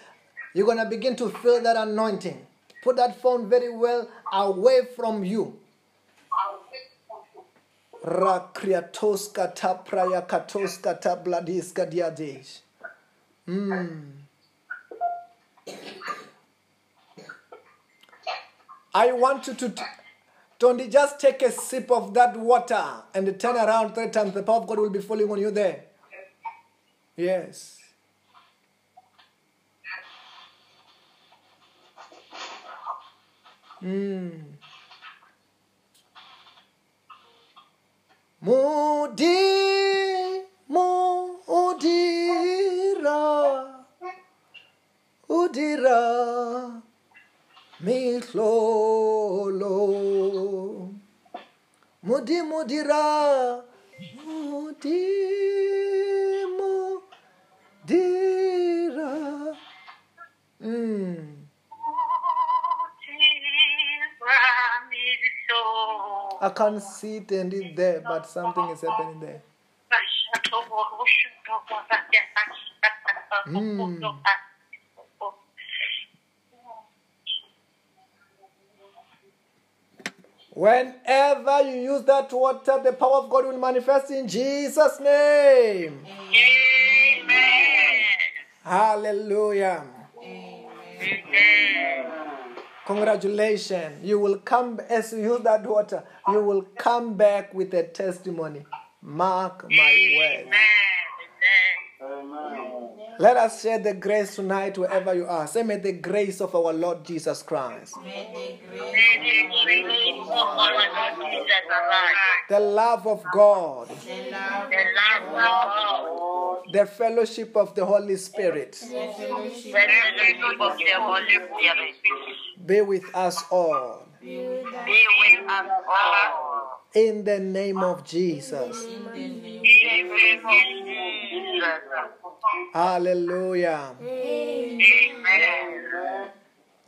You're gonna begin to feel that anointing. Put that phone very well away from you. Rakriatoska ta praya katoska ta bladiska diades. Mm. I want you to, t- Tondi, just take a sip of that water and turn around three times. The power of God will be falling on you there. Yes. Mm. Mudi, mudira, udira, mihlolo. Mudi, mudira, mudi, mudira. Mm. I can't see it and it there, but something is happening there. Mm. Whenever you use that water, the power of God will manifest in Jesus' name. Amen. Hallelujah. Amen. Congratulations. You will come, as you use that water, you will come back with a testimony. Mark my words. Amen. Let us share the grace tonight wherever you are. Say, may the grace of our Lord Jesus Christ, the grace May the grace of our Lord Jesus Christ, the love of God, the love of God, the fellowship of the Holy Spirit the fellowship of the Holy Spirit be with us all. be with us be with us all. In the name of Jesus. in the name In the name of Jesus. Hallelujah. Amen.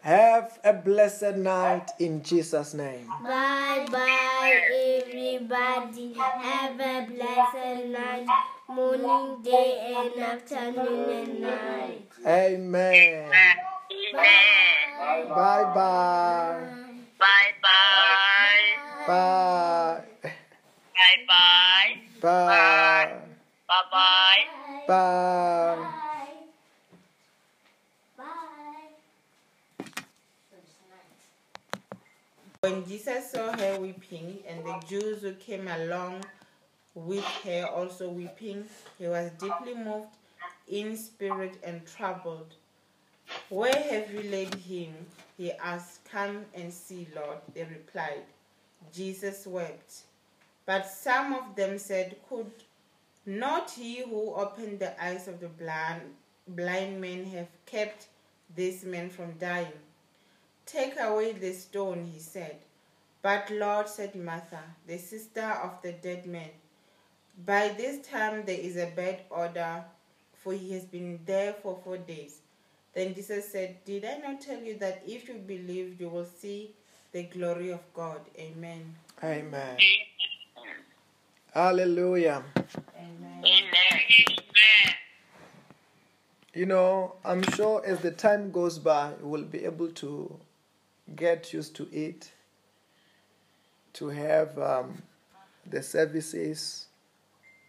Have a blessed night in Jesus' name. Bye bye, everybody. Have a blessed night, morning, day, and afternoon and night. Amen. Amen. Bye bye. Bye bye. Bye. Bye bye. Bye. Bye bye. Bye. Bye. Bye. Bye. When Jesus saw her weeping, and the Jews who came along with her also weeping, he was deeply moved in spirit and troubled. Where have you laid him? He asked. Come and see, Lord, they replied. Jesus wept. But some of them said, Could not he who opened the eyes of the blind, blind men have kept this man from dying? Take away the stone, he said. But Lord, said Martha, the sister of the dead man, by this time there is a bad odor, for he has been there for four days. Then Jesus said, Did I not tell you that if you believe, you will see the glory of God? Amen. Amen. Hallelujah. Amen. Amen. You know, I'm sure as the time goes by, we'll be able to get used to it, to have um, the services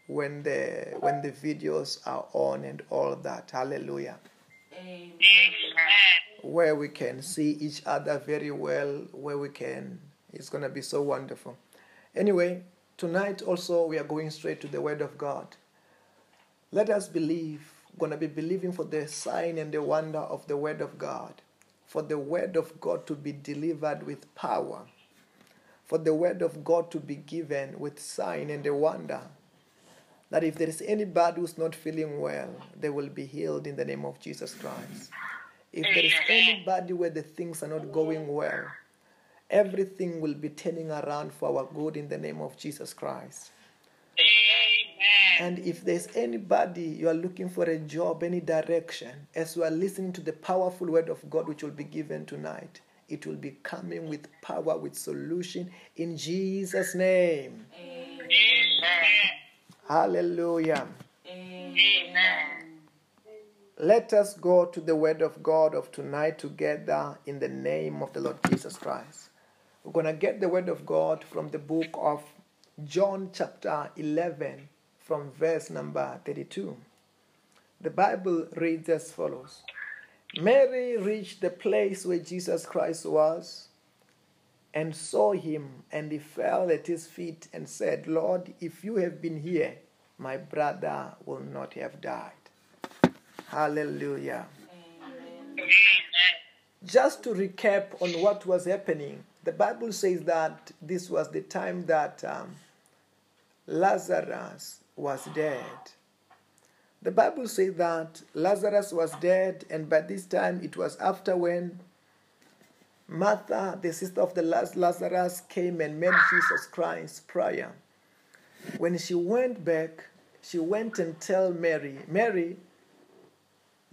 when the when the videos are on and all that. Hallelujah. Amen. Where we can see each other very well, where we can, it's gonna be so wonderful. Anyway, tonight also we are going straight to the Word of God. Let us believe, gonna be believing for the sign and the wonder of the Word of God, for the Word of God to be delivered with power, for the Word of God to be given with sign and the wonder. That if there is anybody who's not feeling well, they will be healed in the name of Jesus Christ. If there is anybody where the things are not going well, everything will be turning around for our good in the name of Jesus Christ. And if there's anybody you are looking for a job, any direction, as you are listening to the powerful word of God which will be given tonight, it will be coming with power, with solution in Jesus' name. Hallelujah. Amen. Let us go to the word of God of tonight together in the name of the Lord Jesus Christ. We're going to get the word of God from the book of John, chapter 11, from verse number 32. The Bible reads as follows Mary reached the place where Jesus Christ was and saw him, and he fell at his feet and said, Lord, if you have been here, my brother will not have died. Hallelujah. Amen. Just to recap on what was happening, the Bible says that this was the time that um, Lazarus was dead. The Bible says that Lazarus was dead, and by this time it was after when Martha, the sister of the last Lazarus, came and met Jesus Christ prior. When she went back, she went and tell Mary, Mary,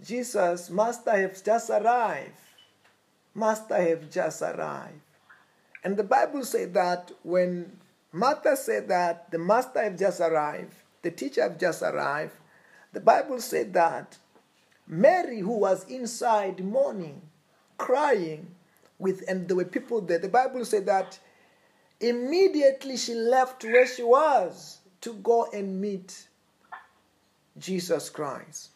Jesus, Master has just arrived. Master have just arrived. And the Bible said that when Martha said that the master have just arrived, the teacher have just arrived, the Bible said that Mary, who was inside mourning, crying, with and there were people there. The Bible said that immediately she left where she was to go and meet Jesus Christ.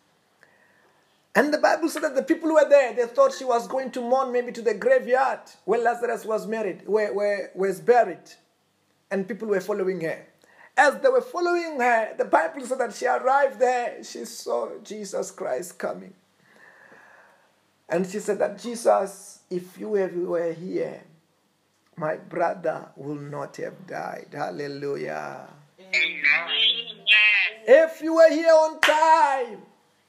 And the Bible said that the people who were there, they thought she was going to mourn maybe to the graveyard where Lazarus was married, where, where was buried. And people were following her. As they were following her, the Bible said that she arrived there, she saw Jesus Christ coming. And she said that Jesus, if you ever were here, my brother will not have died. Hallelujah. If you were here on time,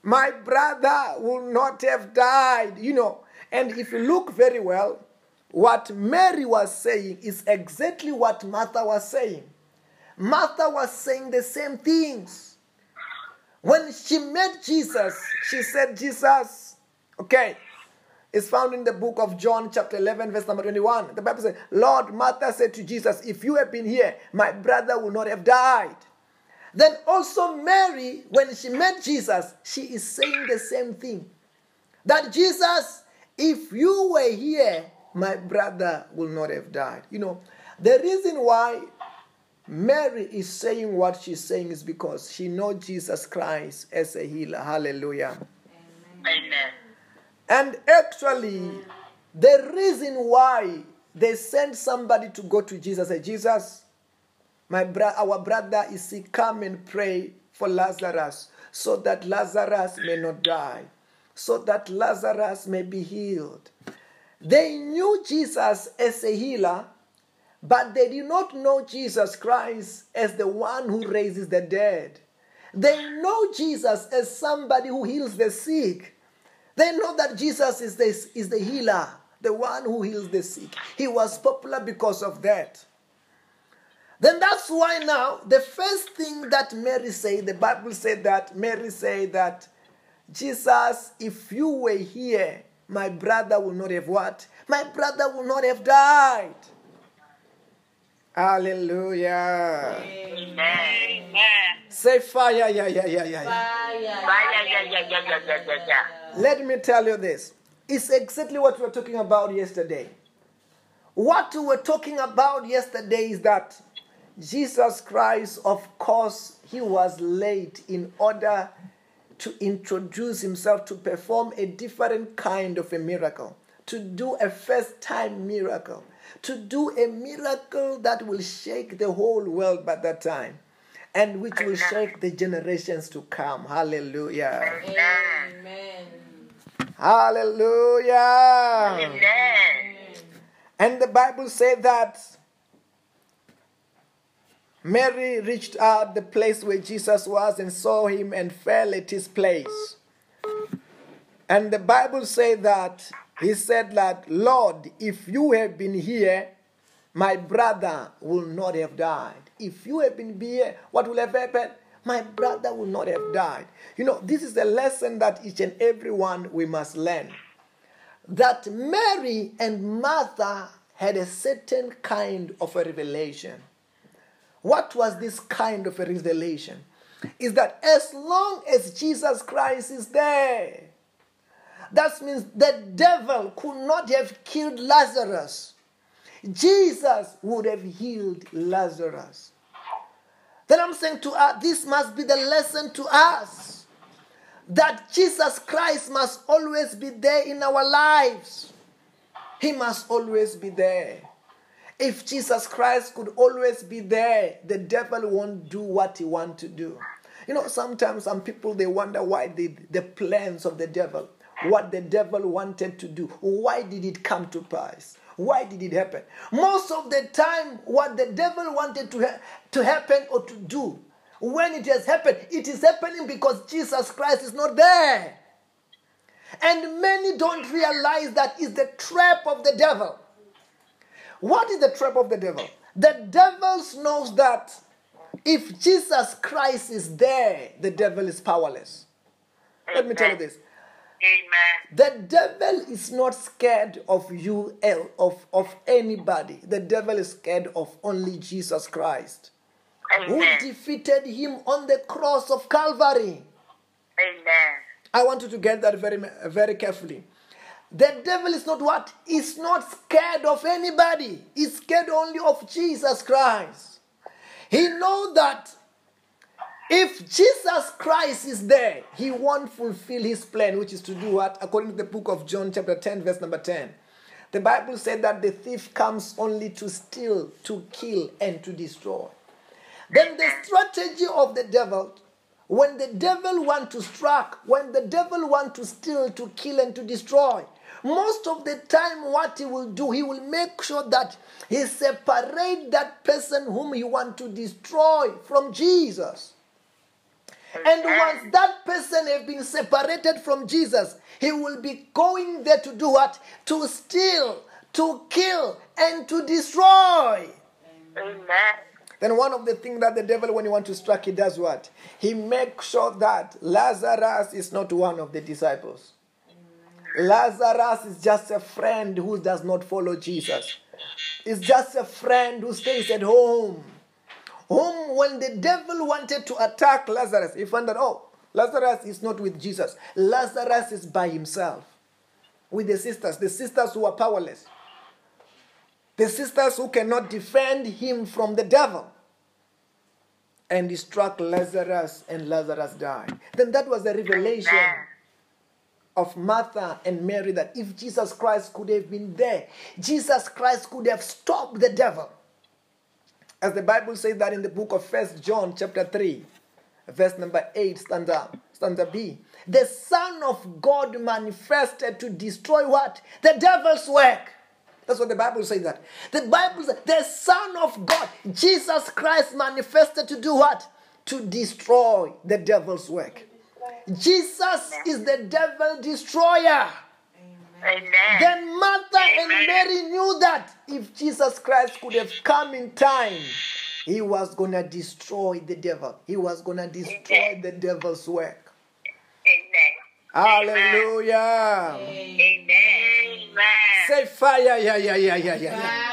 my brother will not have died. You know, and if you look very well, what Mary was saying is exactly what Martha was saying. Martha was saying the same things. When she met Jesus, she said, Jesus, okay, it's found in the book of John, chapter 11, verse number 21. The Bible says, Lord, Martha said to Jesus, If you had been here, my brother would not have died. Then also, Mary, when she met Jesus, she is saying the same thing. That Jesus, if you were here, my brother will not have died. You know, the reason why Mary is saying what she's saying is because she knows Jesus Christ as a healer. Hallelujah. Amen. And actually, the reason why they sent somebody to go to Jesus, say, Jesus, my bro- our brother is sick, come and pray for Lazarus so that Lazarus may not die, so that Lazarus may be healed. They knew Jesus as a healer, but they did not know Jesus Christ as the one who raises the dead. They know Jesus as somebody who heals the sick. They know that Jesus is the, is the healer, the one who heals the sick. He was popular because of that. Then that's why now the first thing that Mary said, the Bible said that Mary said that Jesus, if you were here, my brother will not have what? My brother will not have died. Hallelujah. Amen. Say fire, yeah, yeah, yeah, yeah, yeah. Fire, yeah, yeah, yeah, yeah, yeah, yeah, yeah. Let me tell you this. It's exactly what we were talking about yesterday. What we were talking about yesterday is that Jesus Christ, of course, he was late in order to introduce himself to perform a different kind of a miracle, to do a first time miracle, to do a miracle that will shake the whole world by that time and which will shake the generations to come. Hallelujah. Amen. Hallelujah. Amen. And the Bible said that Mary reached out the place where Jesus was and saw him and fell at his place. And the Bible said that he said that, Lord, if you had been here, my brother will not have died. If you had been here, what will have happened? My brother will not have died. You know, this is a lesson that each and every one we must learn. That Mary and Martha had a certain kind of a revelation. What was this kind of a revelation? Is that as long as Jesus Christ is there, that means the devil could not have killed Lazarus. Jesus would have healed Lazarus. Then I'm saying to us, this must be the lesson to us that Jesus Christ must always be there in our lives. He must always be there. If Jesus Christ could always be there, the devil won't do what he wants to do. You know, sometimes some people they wonder why the, the plans of the devil, what the devil wanted to do, why did it come to pass? Why did it happen? Most of the time, what the devil wanted to, ha- to happen or to do, when it has happened, it is happening because Jesus Christ is not there. And many don't realize that is the trap of the devil. What is the trap of the devil? The devil knows that if Jesus Christ is there, the devil is powerless. Let me tell you this. Amen. The devil is not scared of you, el- of, of anybody. The devil is scared of only Jesus Christ, who defeated him on the cross of Calvary. Amen. I want you to get that very, very carefully. The devil is not what? He's not scared of anybody. He's scared only of Jesus Christ. He knows that if Jesus Christ is there, he won't fulfill his plan, which is to do what? According to the book of John, chapter 10, verse number 10. The Bible said that the thief comes only to steal, to kill, and to destroy. Then the strategy of the devil, when the devil want to strike, when the devil want to steal, to kill, and to destroy, most of the time what he will do, he will make sure that he separate that person whom he want to destroy from Jesus. And once that person has been separated from Jesus, he will be going there to do what? To steal, to kill, and to destroy. Amen. Then one of the things that the devil, when he wants to strike, he does what? He makes sure that Lazarus is not one of the disciples. Lazarus is just a friend who does not follow Jesus. It's just a friend who stays at home. Whom, when the devil wanted to attack Lazarus, he found that, oh, Lazarus is not with Jesus. Lazarus is by himself with the sisters, the sisters who are powerless, the sisters who cannot defend him from the devil. And he struck Lazarus, and Lazarus died. Then that was the revelation of Martha and Mary that if Jesus Christ could have been there, Jesus Christ could have stopped the devil. As the Bible says that in the book of First John, chapter 3, verse number 8, stanza, stanza B. The Son of God manifested to destroy what? The devil's work. That's what the Bible says that. The Bible says the Son of God, Jesus Christ, manifested to do what? To destroy the devil's work. Jesus is the devil destroyer. Amen. Then Martha and Mary knew that if Jesus Christ could have come in time, he was going to destroy the devil. He was going to destroy the devil's work. Amen. Hallelujah. Amen. Say fire, yeah, yeah, yeah, yeah, yeah. yeah.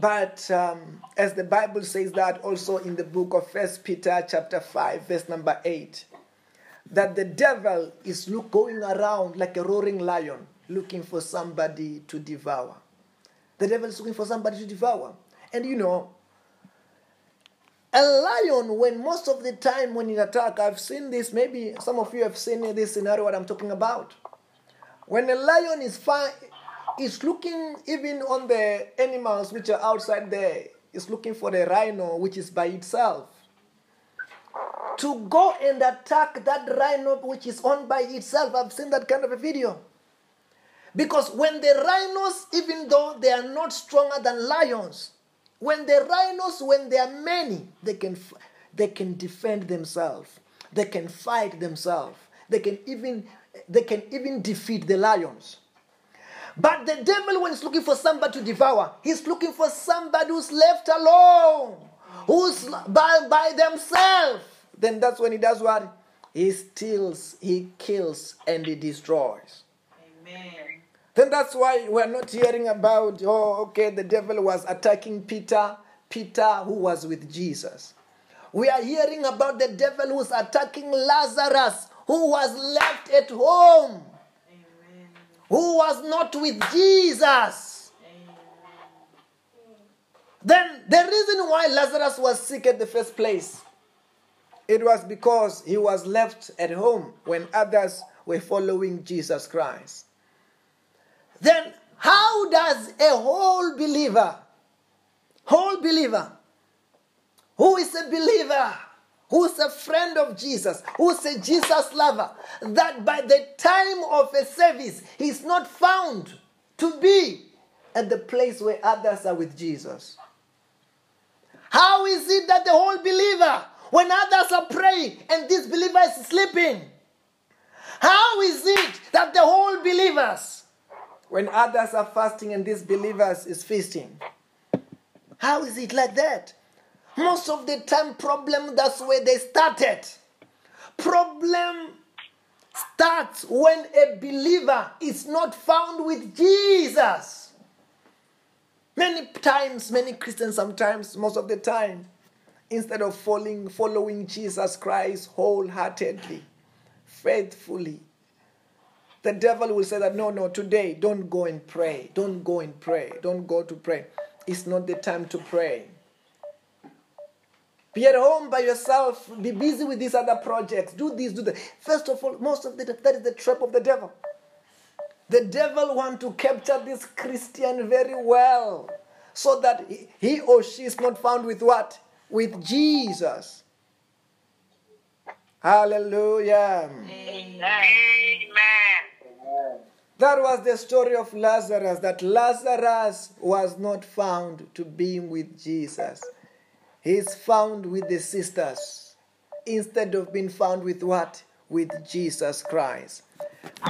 But um, as the Bible says that also in the book of First Peter chapter 5, verse number 8, that the devil is look, going around like a roaring lion looking for somebody to devour. The devil is looking for somebody to devour. And you know, a lion, when most of the time when it attack, I've seen this, maybe some of you have seen this scenario what I'm talking about. When a lion is fi- is looking even on the animals which are outside there, is looking for the rhino which is by itself. To go and attack that rhino which is on by itself, I've seen that kind of a video. Because when the rhinos, even though they are not stronger than lions, when the rhinos, when they are many, they can, they can defend themselves. They can fight themselves. They can even, they can even defeat the lions. But the devil, when he's looking for somebody to devour, he's looking for somebody who's left alone, who's by, by themselves. Then that's when he does what? He steals, he kills, and he destroys. Amen. Then that's why we're not hearing about, oh, okay, the devil was attacking Peter, Peter who was with Jesus. We are hearing about the devil who's attacking Lazarus, who was left at home, Amen. who was not with Jesus. Then the reason why Lazarus was sick at the first place, it was because he was left at home when others were following Jesus Christ. Then how does a whole believer, whole believer, who is a believer, who's a friend of Jesus, who's a Jesus lover, that by the time of a service he's not found to be at the place where others are with Jesus? How is it that the whole believer, when others are praying and this believer is sleeping, how is it that the whole believers, when others are fasting and this believers is feasting, how is it like that? Most of the time, problem that's where they started. problem starts when a believer is not found with Jesus. Many times, many Christians, sometimes, most of the time, instead of following, following Jesus Christ wholeheartedly, faithfully, the devil will say that no, no, today don't go and pray. Don't go and pray. Don't go to pray. It's not the time to pray. Be at home by yourself. Be busy with these other projects. Do this, do that. First of all, most of the that is the trap of the devil. The devil want to capture this Christian very well, so that he- he or she is not found with what? With Jesus. Hallelujah. Amen. That was the story of Lazarus, that Lazarus was not found to be with Jesus. He's found with the sisters instead of being found with what? With Jesus Christ.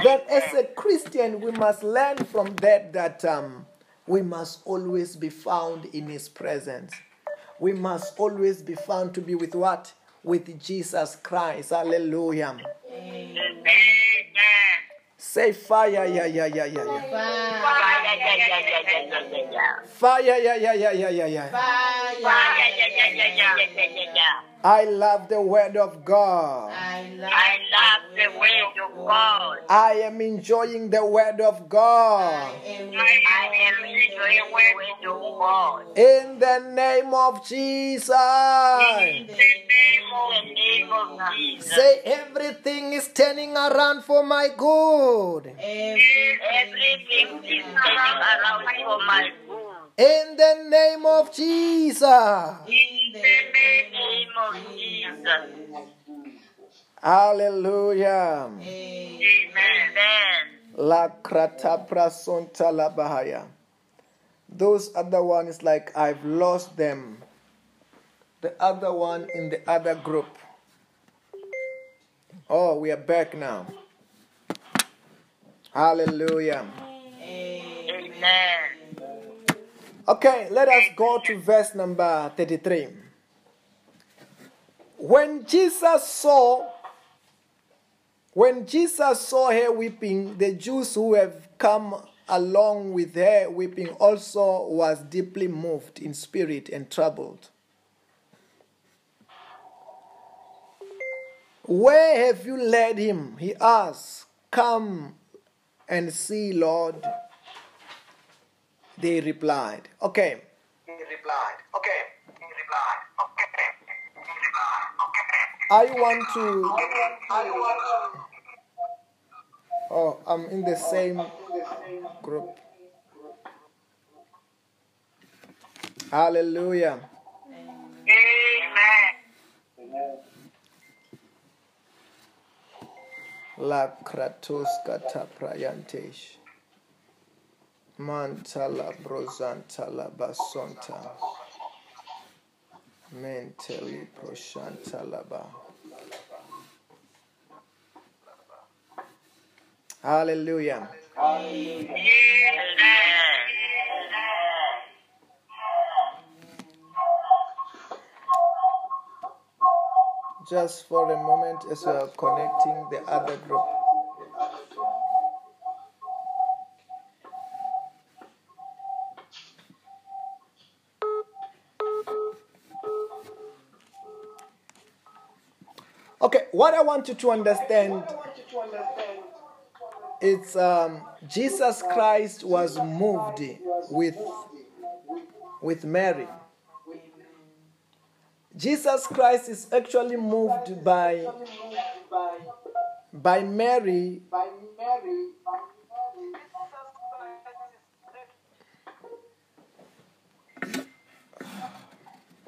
But as a Christian, we must learn from that that um, we must always be found in His presence we must always be found to be with what? With Jesus Christ. Hallelujah. Amen. Say fire, yeah, yeah, yeah, yeah, yeah. Fire, yeah, yeah, yeah, yeah, yeah. Fire, yeah, yeah, yeah, yeah, yeah. Fire, yeah, yeah, yeah, yeah, yeah, yeah. I love the word of God. I love, I love the word of God. I am enjoying the word of God. I am I am enjoying the word of God. In the name of Jesus. of the name of Jesus. Say everything is turning around for my good. Every Everything is turning around for my good. In the name of Jesus. In the name of Jesus. Hallelujah. Amen. La krata prasonta la bahaya. Those other one is like I've lost them. The other one in the other group. Oh, we are back now. Hallelujah. Amen. Okay, let us go to verse number 33. When Jesus saw when Jesus saw her weeping, the Jews who have come along with her weeping also was deeply moved in spirit and troubled. Where have you led him? He asked. Come and see, Lord. They replied. Okay, He replied, okay. He replied, okay. He replied, okay. I want to. I want Oh, I'm in the same group. Hallelujah. Amen. La kratos kata prayantesh. Mantala brozanta la basonta. Mentally proshanta laba. Hallelujah. Just for a moment as we are connecting the other group. Okay, what I want you to understand is um, Jesus Christ was moved with, with Mary. Jesus Christ is actually moved by, by Mary.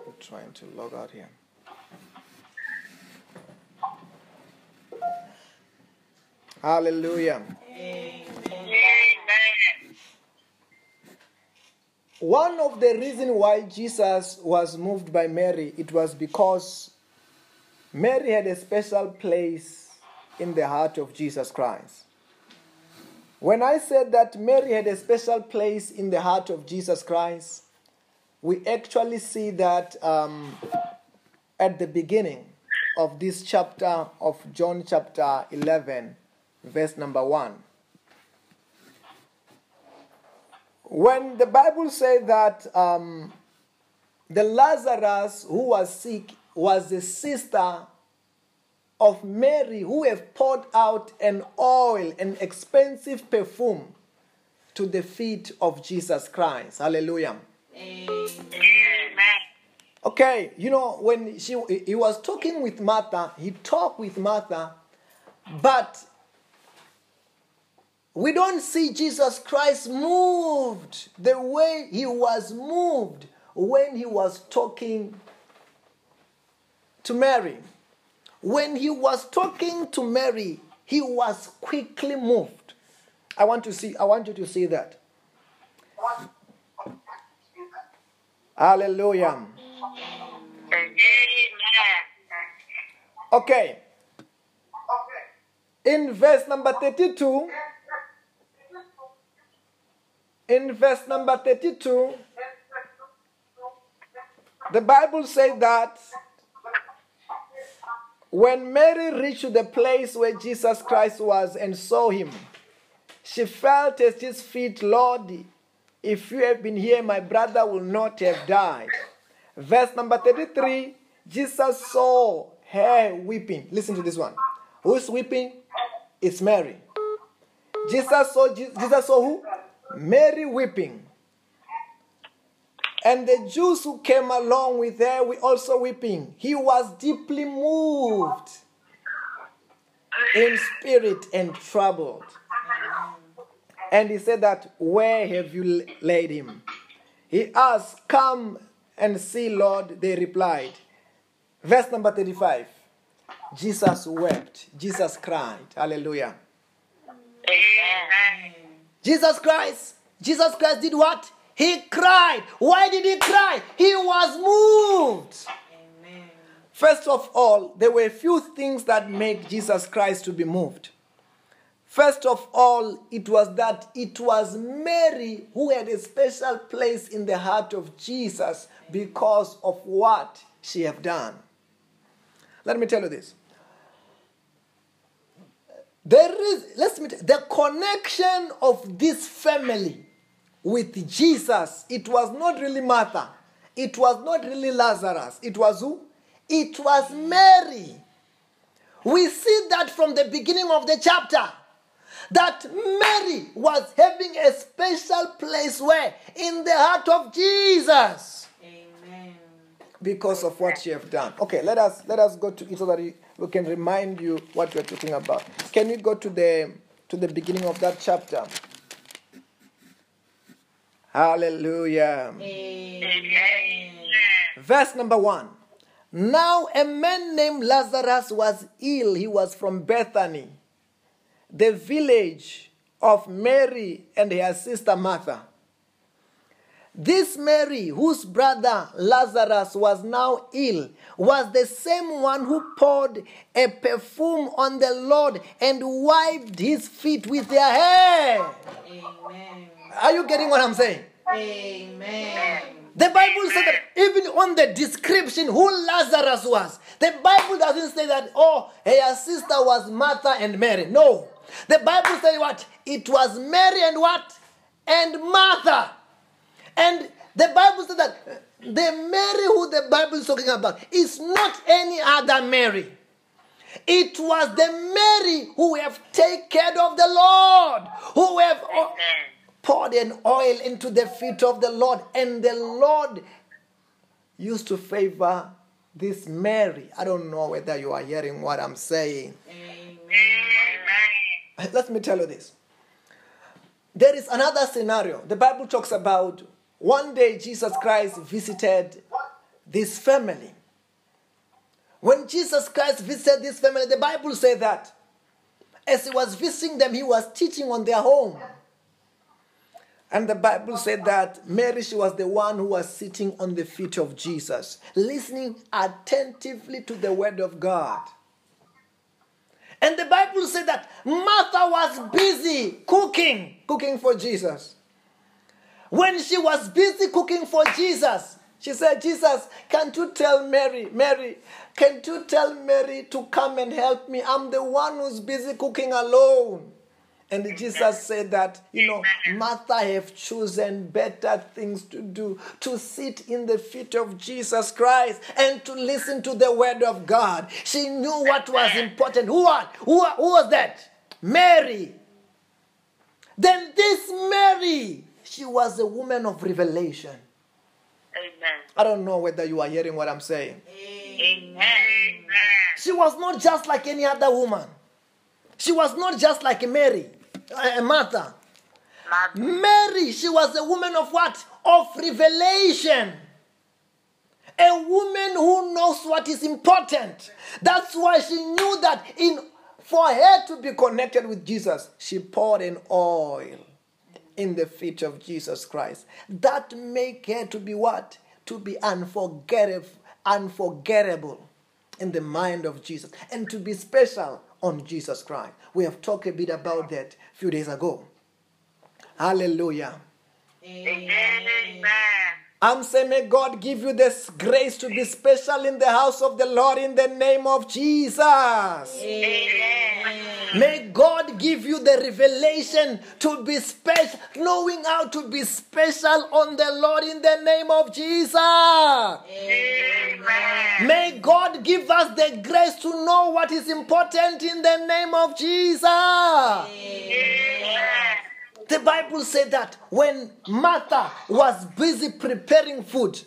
I'm trying to log out here. Hallelujah. Amen. One of the reasons why Jesus was moved by Mary, it was because Mary had a special place in the heart of Jesus Christ. When I said that Mary had a special place in the heart of Jesus Christ, we actually see that um, at the beginning. of this chapter of John, chapter 11, verse number 1. When the Bible said that um, the Lazarus who was sick was the sister of Mary who have poured out an oil, an expensive perfume to the feet of Jesus Christ. Hallelujah. Amen. Okay, you know, when she he was talking with Martha, he talked with Martha, but we don't see Jesus Christ moved the way he was moved when he was talking to Mary. When he was talking to Mary, he was quickly moved. I want to see, I want you to see that. Hallelujah. Okay. In verse number 32, in verse number 32, the Bible says that when Mary reached the place where Jesus Christ was and saw him, she felt at his feet, Lord, if you have been here, my brother will not have died. Verse number 33 Jesus saw her weeping. Listen to this one. Who's weeping? It's Mary. Jesus saw, Jesus saw who? Mary weeping. And the Jews who came along with her were also weeping. He was deeply moved in spirit and troubled. And he said that, Where have you laid him? He asked, Come and see, Lord. They replied. Verse number 35. Jesus wept. Jesus cried. Hallelujah. Amen. Jesus Christ, Jesus Christ did what? He cried. Why did he cry? He was moved. Amen. First of all, there were a few things that made Jesus Christ to be moved. First of all, it was that it was Mary who had a special place in the heart of Jesus because of what she have done. Let me tell you this. There is, let's me the connection of this family with Jesus. It was not really Martha. It was not really Lazarus. It was who? It was Mary. We see that from the beginning of the chapter. That Mary was having a special place where? In the heart of Jesus. Because of what you have done. Okay, let us let us go to it so that we can remind you what we're talking about. Can we go to the to the beginning of that chapter? Hallelujah. Amen. Verse number one. Now a man named Lazarus was ill. He was from Bethany, the village of Mary and her sister Martha. This Mary, whose brother Lazarus was now ill, was the same one who poured a perfume on the Lord and wiped his feet with their hair. Amen. Are you getting what I'm saying? Amen. The Bible said that even on the description who Lazarus was, the Bible doesn't say that, oh, her sister was Martha and Mary. No. The Bible said what? It was Mary and what? And Martha. And the Bible said that the Mary who the Bible is talking about is not any other Mary. It was the Mary who have taken care of the Lord, who have uh, poured an oil into the feet of the Lord, and the Lord used to favor this Mary. I don't know whether you are hearing what I'm saying. Amen. Let me tell you this. There is another scenario. The Bible talks about one day Jesus Christ visited this family. When Jesus Christ visited this family, the Bible said that as he was visiting them, he was teaching on their home. And the Bible said that Mary, she was the one who was sitting on the feet of Jesus, listening attentively to the word of God. And the Bible said that Martha was busy cooking, cooking for Jesus. When she was busy cooking for Jesus, She said, Jesus, can't you tell Mary, Mary, can't you tell Mary to come and help me? I'm the one who's busy cooking alone. And Jesus said that, you know, Martha have chosen better things to do, to sit in the feet of Jesus Christ and to listen to the word of God. She knew what was important. Who, wa- who, who was that? Mary. Then this Mary, she was a woman of revelation. Amen. I don't know whether you are hearing what I'm saying. Amen. She was not just like any other woman. She was not just like Mary, uh, Martha. Mother. Mary, she was a woman of what? Of revelation. A woman who knows what is important. That's why she knew that in for her to be connected with Jesus, she poured in oil in the feet of Jesus Christ. That make her to be what? To be unforgettable, unforgettable in the mind of Jesus and to be special on Jesus Christ. We have talked a bit about that a few days ago. Hallelujah. Amen. I'm saying, may God give you this grace to be special in the house of the Lord in the name of Jesus. Amen. May God give you the revelation to be special, knowing how to be special on the Lord in the name of Jesus. Amen. May God give us the grace to know what is important in the name of Jesus. Amen. The Bible said that when Martha was busy preparing food,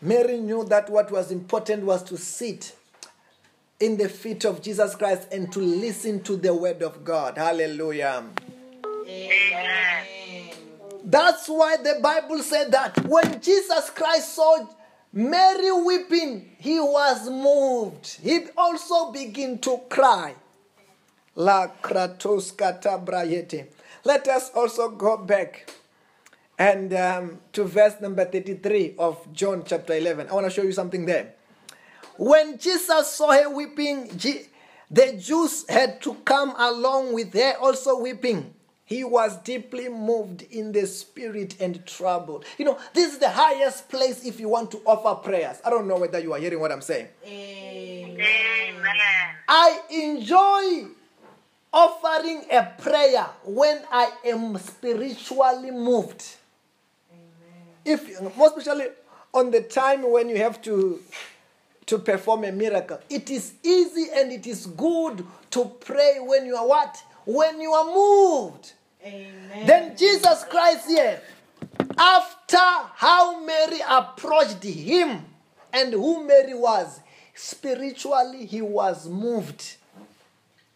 Mary knew that what was important was to sit in the feet of Jesus Christ and to listen to the word of God. Hallelujah. Amen. That's why the Bible said that when Jesus Christ saw Mary weeping, he was moved. He also began to cry. La kratos katabrayete. Let us also go back and um, to verse number 33 of John chapter 11. I want to show you something there. When Jesus saw her weeping, the Jews had to come along with her also weeping. He was deeply moved in the spirit and troubled. You know, this is the highest place if you want to offer prayers. I don't know whether you are hearing what I'm saying. Amen. I enjoy offering a prayer when I am spiritually moved. If most especially on the time when you have to to perform a miracle, it is easy and it is good to pray when you are what? When you are moved. Amen. Then Jesus Christ here, after how Mary approached him and who Mary was, spiritually he was moved.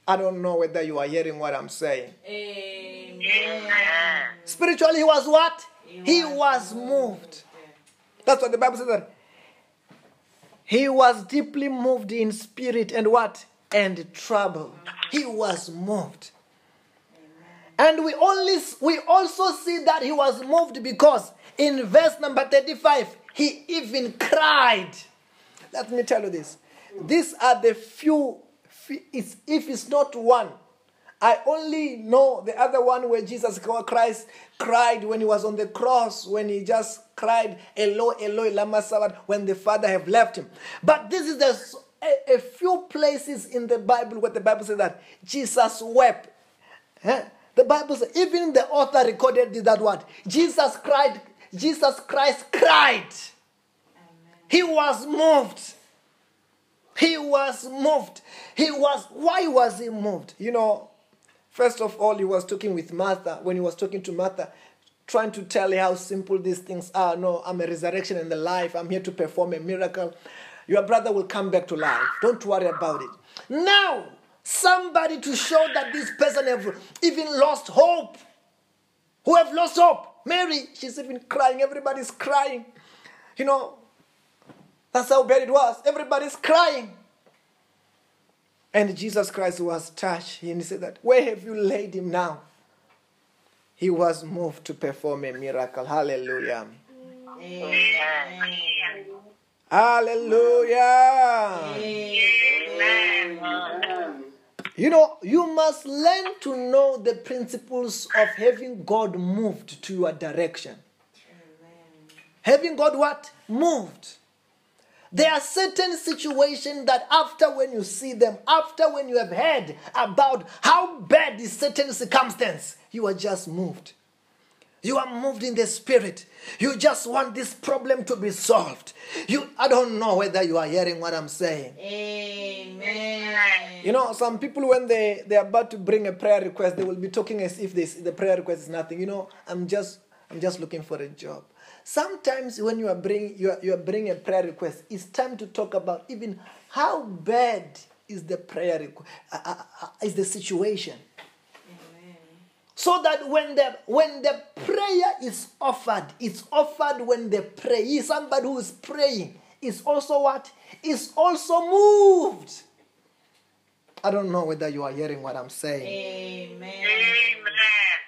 I don't know whether you are hearing what I'm saying. Amen. Spiritually he was what? He was moved. That's what the Bible says that he was deeply moved in spirit and what? And troubled. He was moved. And we only we also see that he was moved because in verse number 35 he even cried. Let me tell you this. These are the few fe- it's, if it's not one I only know the other one where Jesus Christ cried when he was on the cross, when he just cried, Eloi, Eloi, lama sabachthani, when the Father have left him. But this is the, a, a few places in the Bible where the Bible says that Jesus wept. Huh? The Bible says, even the author recorded that word. Jesus cried, Jesus Christ cried. He was moved. He was moved. He was, why was he moved? You know, first of all, he was talking with Martha. When he was talking to Martha, trying to tell her how simple these things are. No, I'm a resurrection and the life. I'm here to perform a miracle. Your brother will come back to life. Don't worry about it. Now, somebody to show that this person have even lost hope. Who have lost hope? Mary, she's even crying. Everybody's crying. You know, that's how bad it was. Everybody's crying. And Jesus Christ was touched. And he said that, Where have you laid him now? He was moved to perform a miracle. Hallelujah. Amen. Hallelujah. Amen. You know, you must learn to know the principles of having God moved to your direction. Having God what? moved. There are certain situations that after when you see them, after when you have heard about how bad is certain circumstance, you are just moved. You are moved in the spirit. You just want this problem to be solved. You I don't know whether you are hearing what I'm saying. Amen. You know, some people when they they're about to bring a prayer request, they will be talking as if this the prayer request is nothing. You know, I'm just I'm just looking for a job. Sometimes when you are bringing you are, you are bringing a prayer request, it's time to talk about even how bad is the prayer requ- uh, uh, uh, is the situation. So that when the when the prayer is offered, it's offered when the pray. Somebody who is praying is also what? Is also moved. I don't know whether you are hearing what I'm saying. Amen. Amen.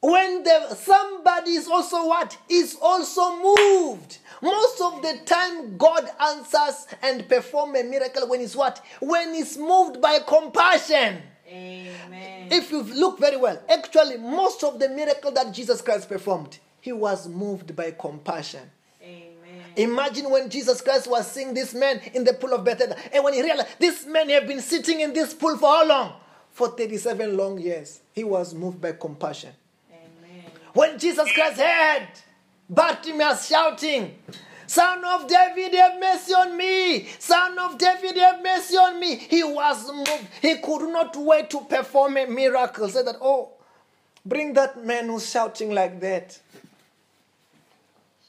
When the somebody is also what? Is also moved. Most of the time, God answers and perform a miracle when it's what? When it's moved by compassion. Amen. If you look very well, actually, most of the miracle that Jesus Christ performed, he was moved by compassion. Amen. Imagine when Jesus Christ was seeing this man in the pool of Bethesda, and when he realized this man have been sitting in this pool for how long? For 37 long years. He was moved by compassion. When Jesus Christ heard Bartimaeus shouting, Son of David, have mercy on me! Son of David, have mercy on me! He was moved. He could not wait to perform a miracle. Said that, oh, bring that man who's shouting like that.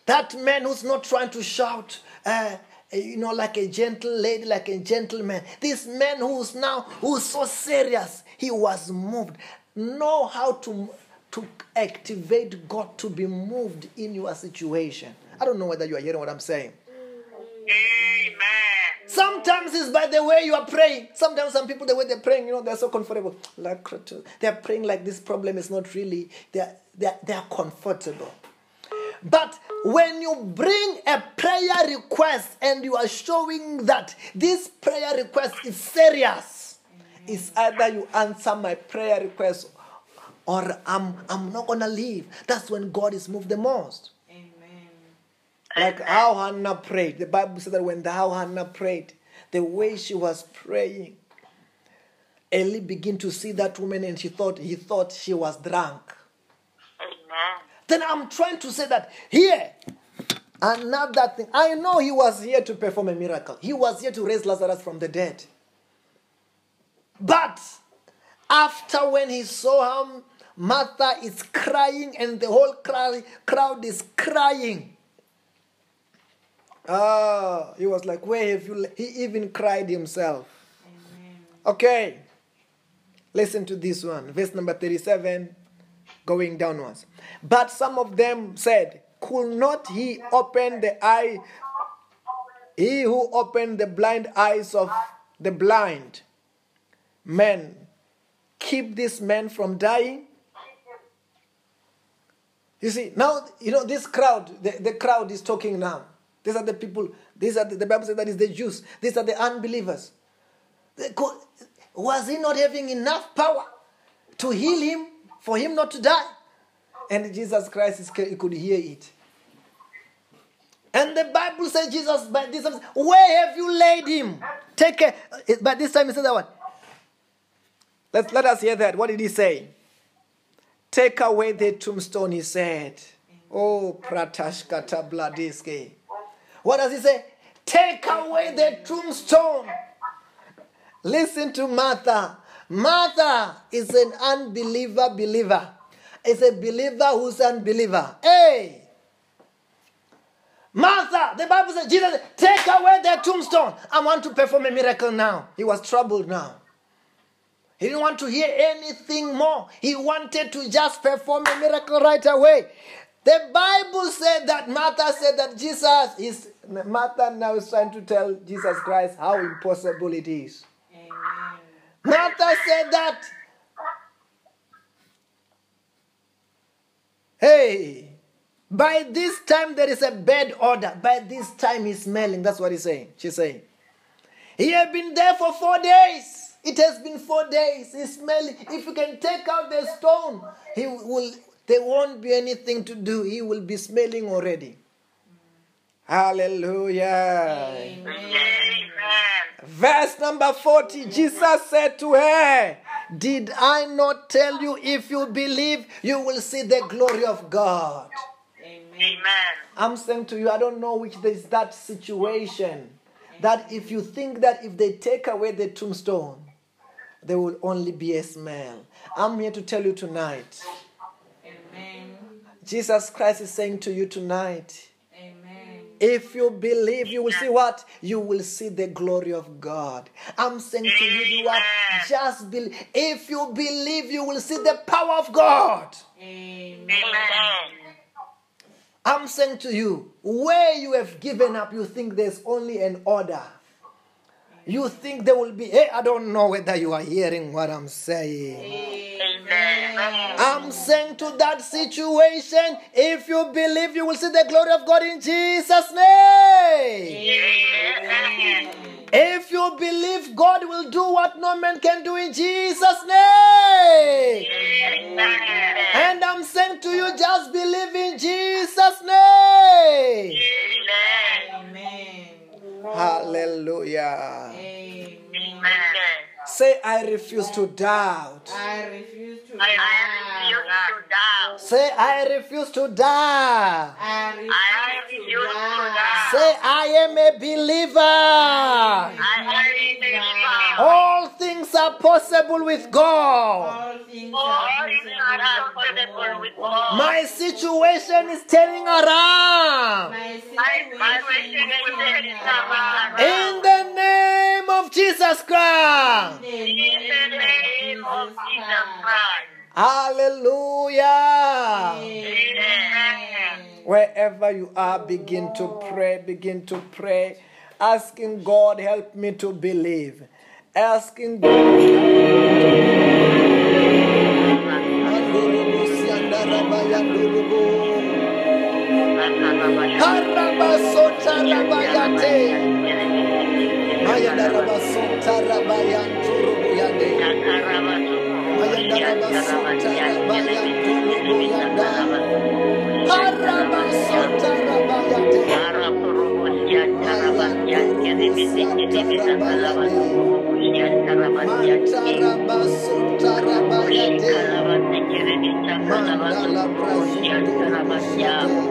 That man who's not trying to shout, uh, you know, like a gentle lady, like a gentleman. This man who's now, who's so serious, he was moved. Know how to, to activate God to be moved in your situation. I don't know whether you are hearing what I'm saying. Amen. Sometimes it's by the way you are praying. Sometimes some people, the way they're praying, you know, they're so comfortable. Like they're praying like this problem is not really, they're, they're, they're comfortable. But when you bring a prayer request and you are showing that this prayer request is serious, it's either you answer my prayer request or I'm, I'm not going to leave. That's when God is moved the most. Amen. Like how Hannah prayed. The Bible said that when the, how Hannah prayed, the way she was praying, Eli began to see that woman and she thought he thought she was drunk. Amen. Then I'm trying to say that here, another thing. I know he was here to perform a miracle. He was here to raise Lazarus from the dead. But after when he saw how Martha is crying and the whole crowd, crowd is crying. Ah, he was like, Where have you? He even cried himself. Okay. Listen to this one. Verse number 37, going downwards. But some of them said, Could not he open the eye? He who opened the blind eyes of the blind men, keep this man from dying? You see, now, you know, this crowd, the, the crowd is talking now. These are the people, these are the, the Bible says that is the Jews, these are the unbelievers. Was he not having enough power to heal him, for him not to die? And Jesus Christ is, he could hear it. And the Bible says, Jesus, by this time, where have you laid him? Take care. But this time he said that one. Let's, let us hear that. What did he say? Take away the tombstone, he said. Oh, Pratashkata Bladiske. What does he say? Take away the tombstone. Listen to Martha. Martha is an unbeliever believer. It's a believer who's an unbeliever. Hey! Martha, the Bible says, Jesus, take away the tombstone. I want to perform a miracle now. He was troubled now. He didn't want to hear anything more. He wanted to just perform a miracle right away. The Bible said that Martha said that Jesus is, Martha now is trying to tell Jesus Christ how impossible it is. Amen. Martha said that, hey, by this time there is a bad order. By this time he's smelling. That's what he's saying. She's saying. He had been there for four days. It has been four days. He's smelling. If you can take out the stone, he will. There won't be anything to do. He will be smelling already. Hallelujah. Amen. Verse number 40 Jesus said to her, Did I not tell you if you believe, you will see the glory of God? Amen. Amen. I'm saying to you, I don't know which is that situation. That if you think that if they take away the tombstone, there will only be a smell. I'm here to tell you tonight. Amen. Jesus Christ is saying to you tonight, Amen. if you believe, you will see what? You will see the glory of God. I'm saying to you, you what? Just believe. If you believe, you will see the power of God. Amen. Amen. I'm saying to you, where you have given up, you think there's only an order. You think there will be, hey, I don't know whether you are hearing what I'm saying. Amen. I'm saying to that situation, if you believe, you will see the glory of God in Jesus' name. Amen. If you believe, God will do what no man can do in Jesus' name. Amen. And I'm saying to you, just believe in Jesus' name. Amen. Hallelujah. Amen. Amen. Say, I refuse to doubt. I refuse to I refuse die. to doubt. Say, I refuse to doubt. I refuse to refuse to die. die. Say, I am a believer. I believe All things are possible with God. All things are possible with God. My situation is turning around. My My situation situation is is turning around. around. In the name of Jesus Christ. Name of. Hallelujah. Amen. Wherever you are, begin to pray, begin to pray, asking God, help me to believe. Asking God. Mayandaraba Sutarabayan Turubuyande. Mayandaraba Sutarabayan Turubuyanda. Haraba Sutarabayate. Mataraba Sutarabayate. Mandala Brasutu.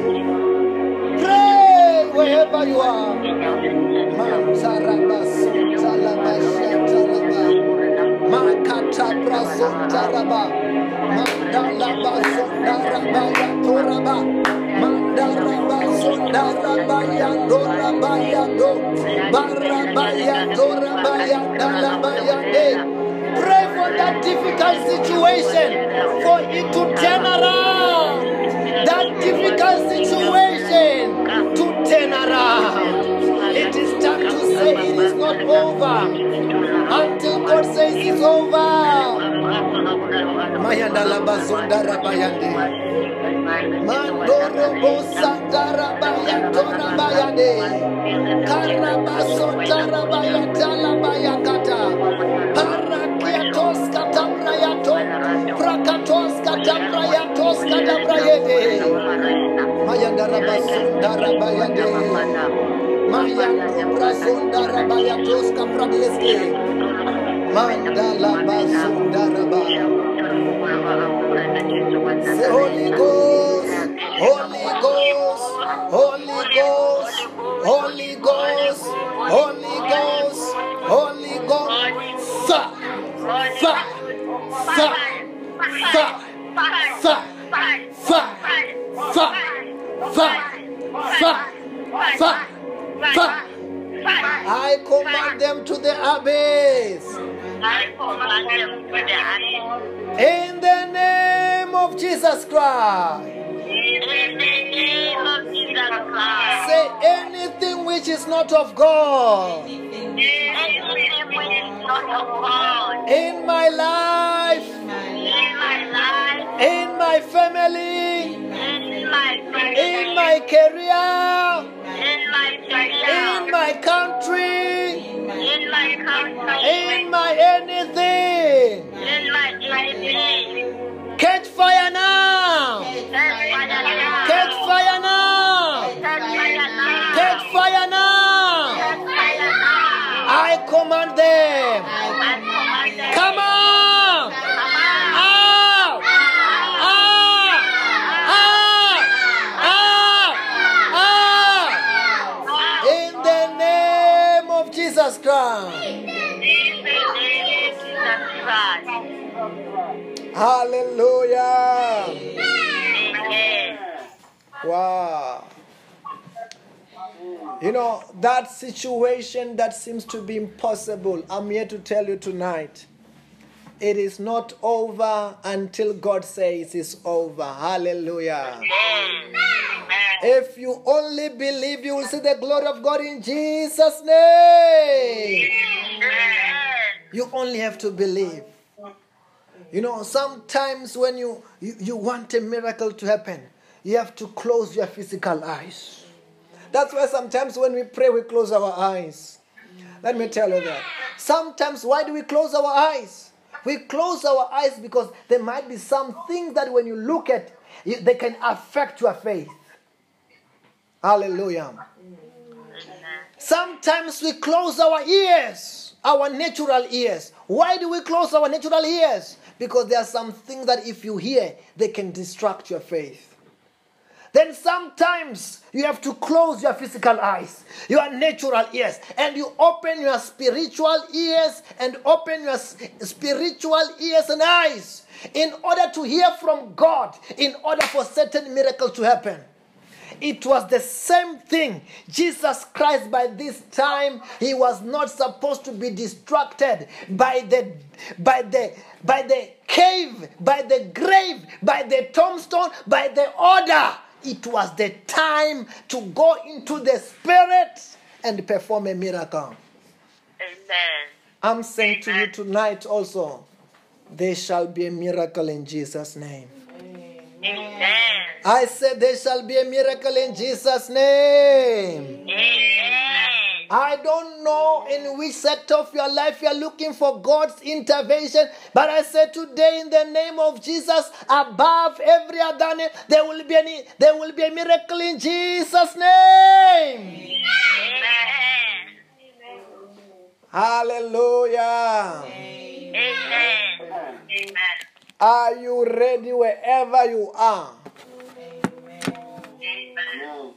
yandalaba yande. Pray for that difficult situation for it to turn around. That difficult situation It is time to say it is not over until God says it's over. Mayandala bazundara bayande. Mandoro bosandara bayatora bayande. Karabasotara bayatala bayakata. Parakiatos katabrayato. Prakatos katabrayatos katabrayede. Mayandara basundara bayande. Mayandro brasundara bayatos kapradeske. Mandala basundara bayande. Holy Ghost, Holy Ghost, Holy Ghost, Holy Ghost, Holy Ghost, Holy Ghost, Fire! Fire! Fire! Fire! I command them to the abyss. I command them to the abyss. In the name of Jesus Christ. In the name of Jesus Christ. Say anything which is not of God Anything which is not of God in my life, in my life, in my family, in my career, in my in my country, in my country, in my anything. Hallelujah. Amen. Wow. You know, that situation that seems to be impossible, I'm here to tell you tonight. It is not over until God says it's over. Hallelujah. Amen. If you only believe, you will see the glory of God in Jesus' name. Amen. You only have to believe. You know, sometimes when you, you, you want a miracle to happen, you have to close your physical eyes. That's why sometimes when we pray, we close our eyes. Let me tell you that. Sometimes, why do we close our eyes? We close our eyes because there might be some things that when you look at, they can affect your faith. Hallelujah. Sometimes we close our ears, our natural ears. Why do we close our natural ears? Because there are some things that if you hear, they can distract your faith. Then sometimes you have to close your physical eyes, your natural ears, and you open your spiritual ears and open your spiritual ears and eyes in order to hear from God, in order for certain miracles to happen. It was the same thing. Jesus Christ, by this time, he was not supposed to be distracted by the by the by the cave, by the grave, by the tombstone, by the order. It was the time to go into the spirit and perform a miracle. Amen. I'm saying to you tonight also, there shall be a miracle in Jesus' name. Amen. I said there shall be a miracle in Jesus' name. Amen. I don't know in which sector of your life you're looking for God's intervention, but I said today in the name of Jesus, above every other name, there will be any, there will be a miracle in Jesus' name. Amen. Hallelujah. Amen. Amen. Are you ready wherever you are? Amen.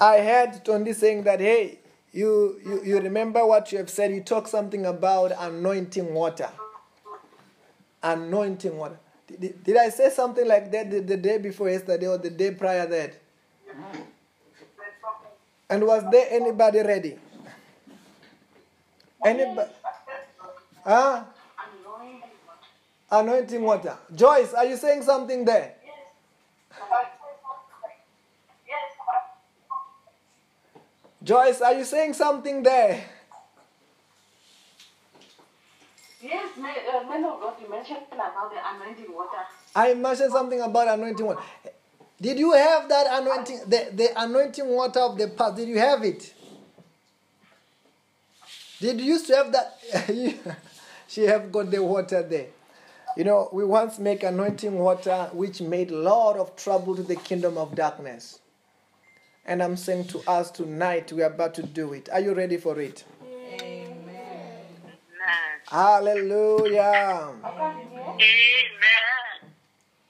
I heard Tony saying that, hey, you, you, you remember what you have said. You talk something about anointing water. Anointing water. Did, did- did I say something like that the, the day before yesterday or the day prior that? And was there anybody ready? Anybody? Huh? Anointing water. Joyce, are you saying something there? Yes. Joyce, are you saying something there? Yes, man, uh, man of God, you mentioned something about the anointing water. I mentioned something about anointing water. Did you have that anointing, the, the anointing water of the past? Did you have it? Did you used to have that? *laughs* she have got the water there. You know, we once make anointing water which made a lot of trouble to the kingdom of darkness. And I'm saying to us tonight, we are about to do it. Are you ready for it? Amen. Hallelujah. Amen.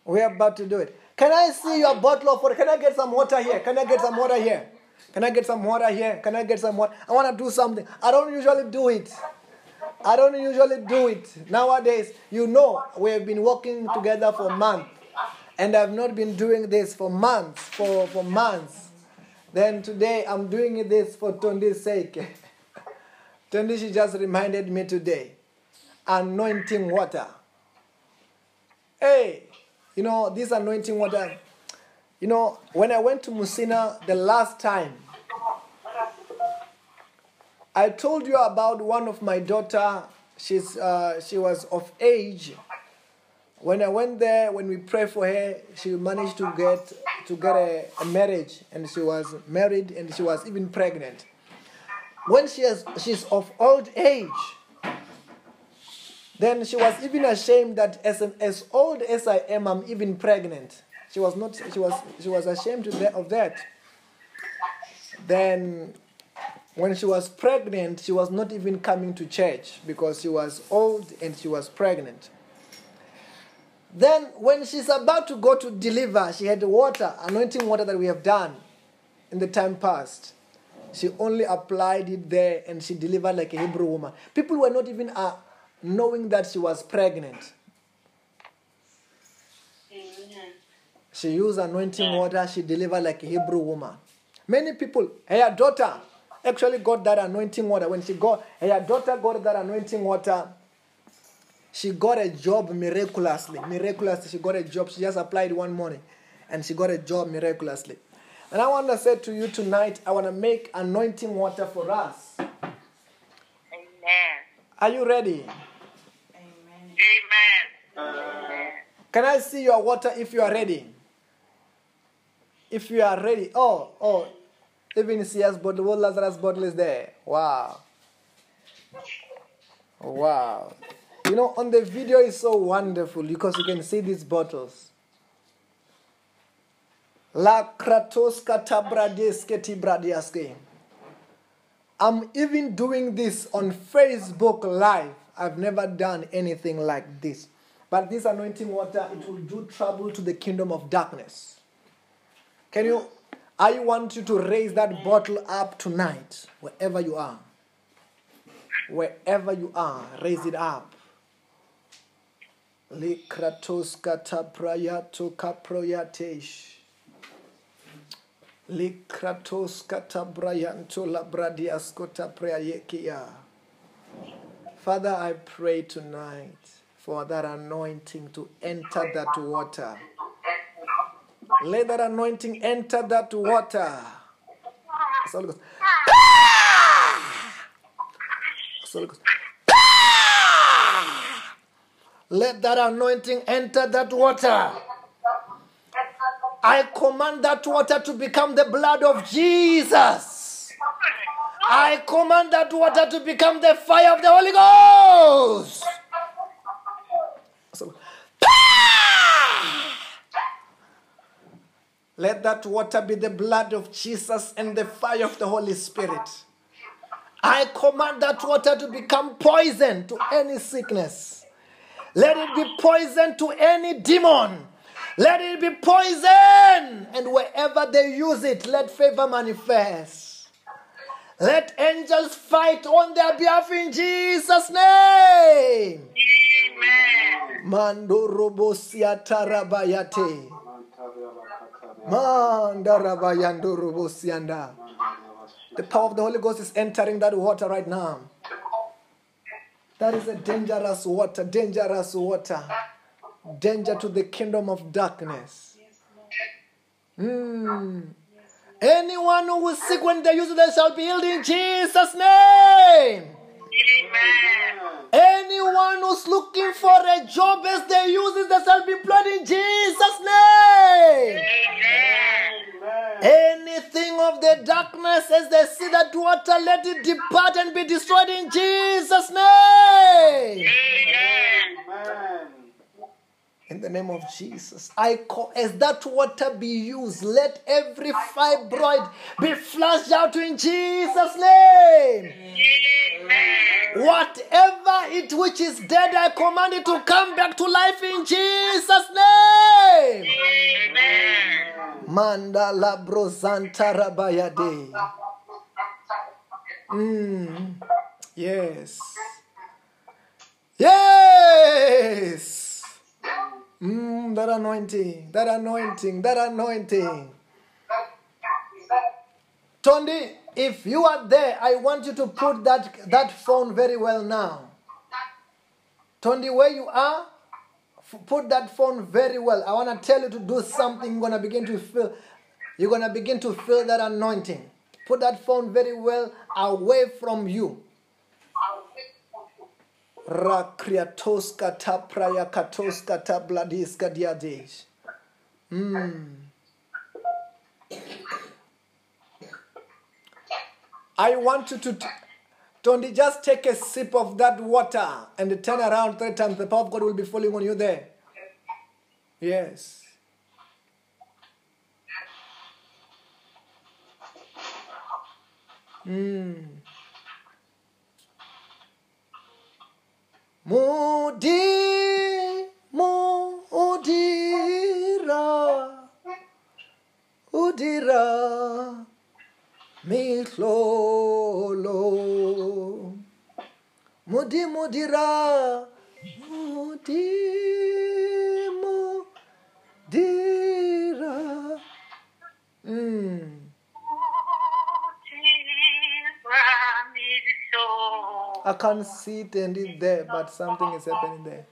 We're about to do it. Can I see your bottle of water? Can I get some water here? Can I get some water here? Can I get some water here? Can I get some water? I want to do something. I don't usually do it. I don't usually do it. Nowadays, you know, we have been working together for a month. And I've not been doing this for months, for, for months. Then today I'm doing this for Tondi's sake. *laughs* Tondi, she just reminded me today. Anointing water. Hey, you know, this anointing water. You know, when I went to Musina the last time, I told you about one of my daughter. She's uh, she was of age. When I went there, when we prayed for her, she managed to get to get a, a marriage, and she was married, and she was even pregnant. When she is she's of old age, then she was even ashamed that as as old as I am, I'm even pregnant. She was not. She was she was ashamed of that. Then when she was pregnant, she was not even coming to church because she was old and she was pregnant. Then, when she's about to go to deliver, she had the water, anointing water that we have done in the time past. She only applied it there and she delivered like a Hebrew woman. People were not even uh, knowing that she was pregnant. She used anointing water, she delivered like a Hebrew woman. Many people, her daughter actually got that anointing water. When she got, her daughter got that anointing water, she got a job miraculously. Miraculously, she got a job. She just applied one morning and she got a job miraculously. And I want to say to you tonight, I want to make anointing water for us. Amen. Are you ready? Amen. Amen. Can I see your water if you are ready? If you are ready. Oh, oh, even CS bottle, what Lazarus bottle is there? Wow. Wow. You know, on the video is so wonderful because you can see these bottles. La kratoska tabradeske tibradiaske. I'm even doing this on Facebook Live. I've never done anything like this. But this anointing water, it will do trouble to the kingdom of darkness. Can you? I want you to raise that bottle up tonight, wherever you are. Wherever you are, raise it up. Likratos kataprayato kaproyatesh. Likratos katabrayanto labradiaskota prayekia. Father, I pray tonight for that anointing to enter that water. Let that anointing enter that water. That's all it goes. Let that anointing enter that water. I command that water to become the blood of Jesus. I command that water to become the fire of the Holy Ghost. So, let that water be the blood of Jesus and the fire of the Holy Spirit. I command that water to become poison to any sickness. Let it be poison to any demon. Let it be poison. And wherever they use it, let favor manifest. Let angels fight on their behalf in Jesus' name. Amen. Mandorobosia tarabayate. The power of the Holy Ghost is entering that water right now. That is a dangerous water, dangerous water. Danger to the kingdom of darkness. Hmm. Anyone who is sick when they use it, they shall be healed in Jesus' name. Amen. Anyone who's looking for a job as they use it, they shall be employed in Jesus' name. Amen. Anything of the darkness as they see that water, let it depart and be destroyed in Jesus' name. Amen. In the name of Jesus, I call as that water be used, let every fibroid be flushed out in Jesus' name. Amen. Whatever it which is dead, I command it to come back to life in Jesus' name. Amen. Mandala brozanta rabayade. Mm. Yes. Mm, that anointing, that anointing, that anointing. Tondi, if you are there, I want you to put that, that phone very well now. Tondi, where you are, put that phone very well. I want to tell you to do something. You're going to begin to feel, you're going to begin to feel that anointing. Put that phone very well away from you. Rakriatoska ta praya katoska ta bladiska diadesh. Mm. I want you to, t- Tondi, just take a sip of that water and turn around three times. The power of God will be falling on you there. Yes. Mm. Mudi, mudira, udira, mihlolo. Mudi, mudira, mudi, mudira. Mm. I can't see it and it's there, but something is happening there.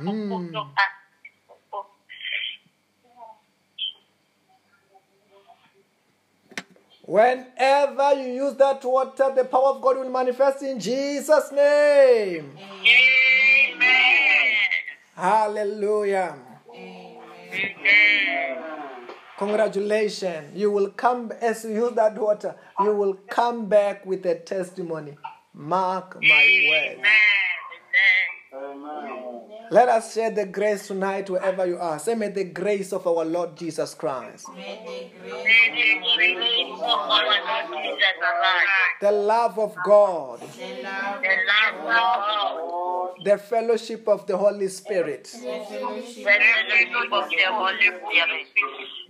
Mm. Whenever you use that water, the power of God will manifest in Jesus' name. Amen. Hallelujah. Amen. Congratulations. You will come, as you use that water, you will come back with a testimony. Mark my words. Amen. Let us share the grace tonight wherever you are. Say, may the grace of our Lord Jesus Christ, the grace May the grace of our Lord Jesus Christ, the love of God, the love of God, the fellowship of the Holy Spirit the fellowship of the Holy Spirit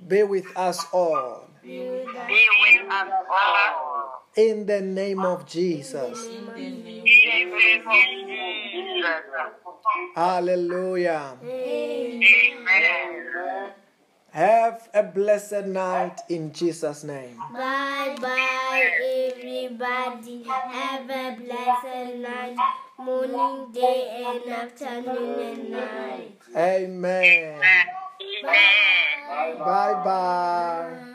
be with us all. be with us be with us all. In the name of Jesus. in the name In the name of Jesus. Hallelujah. Amen. Have a blessed night in Jesus' name. Bye bye, everybody. Have a blessed night, morning, day, and afternoon and night. Amen. Amen. Bye bye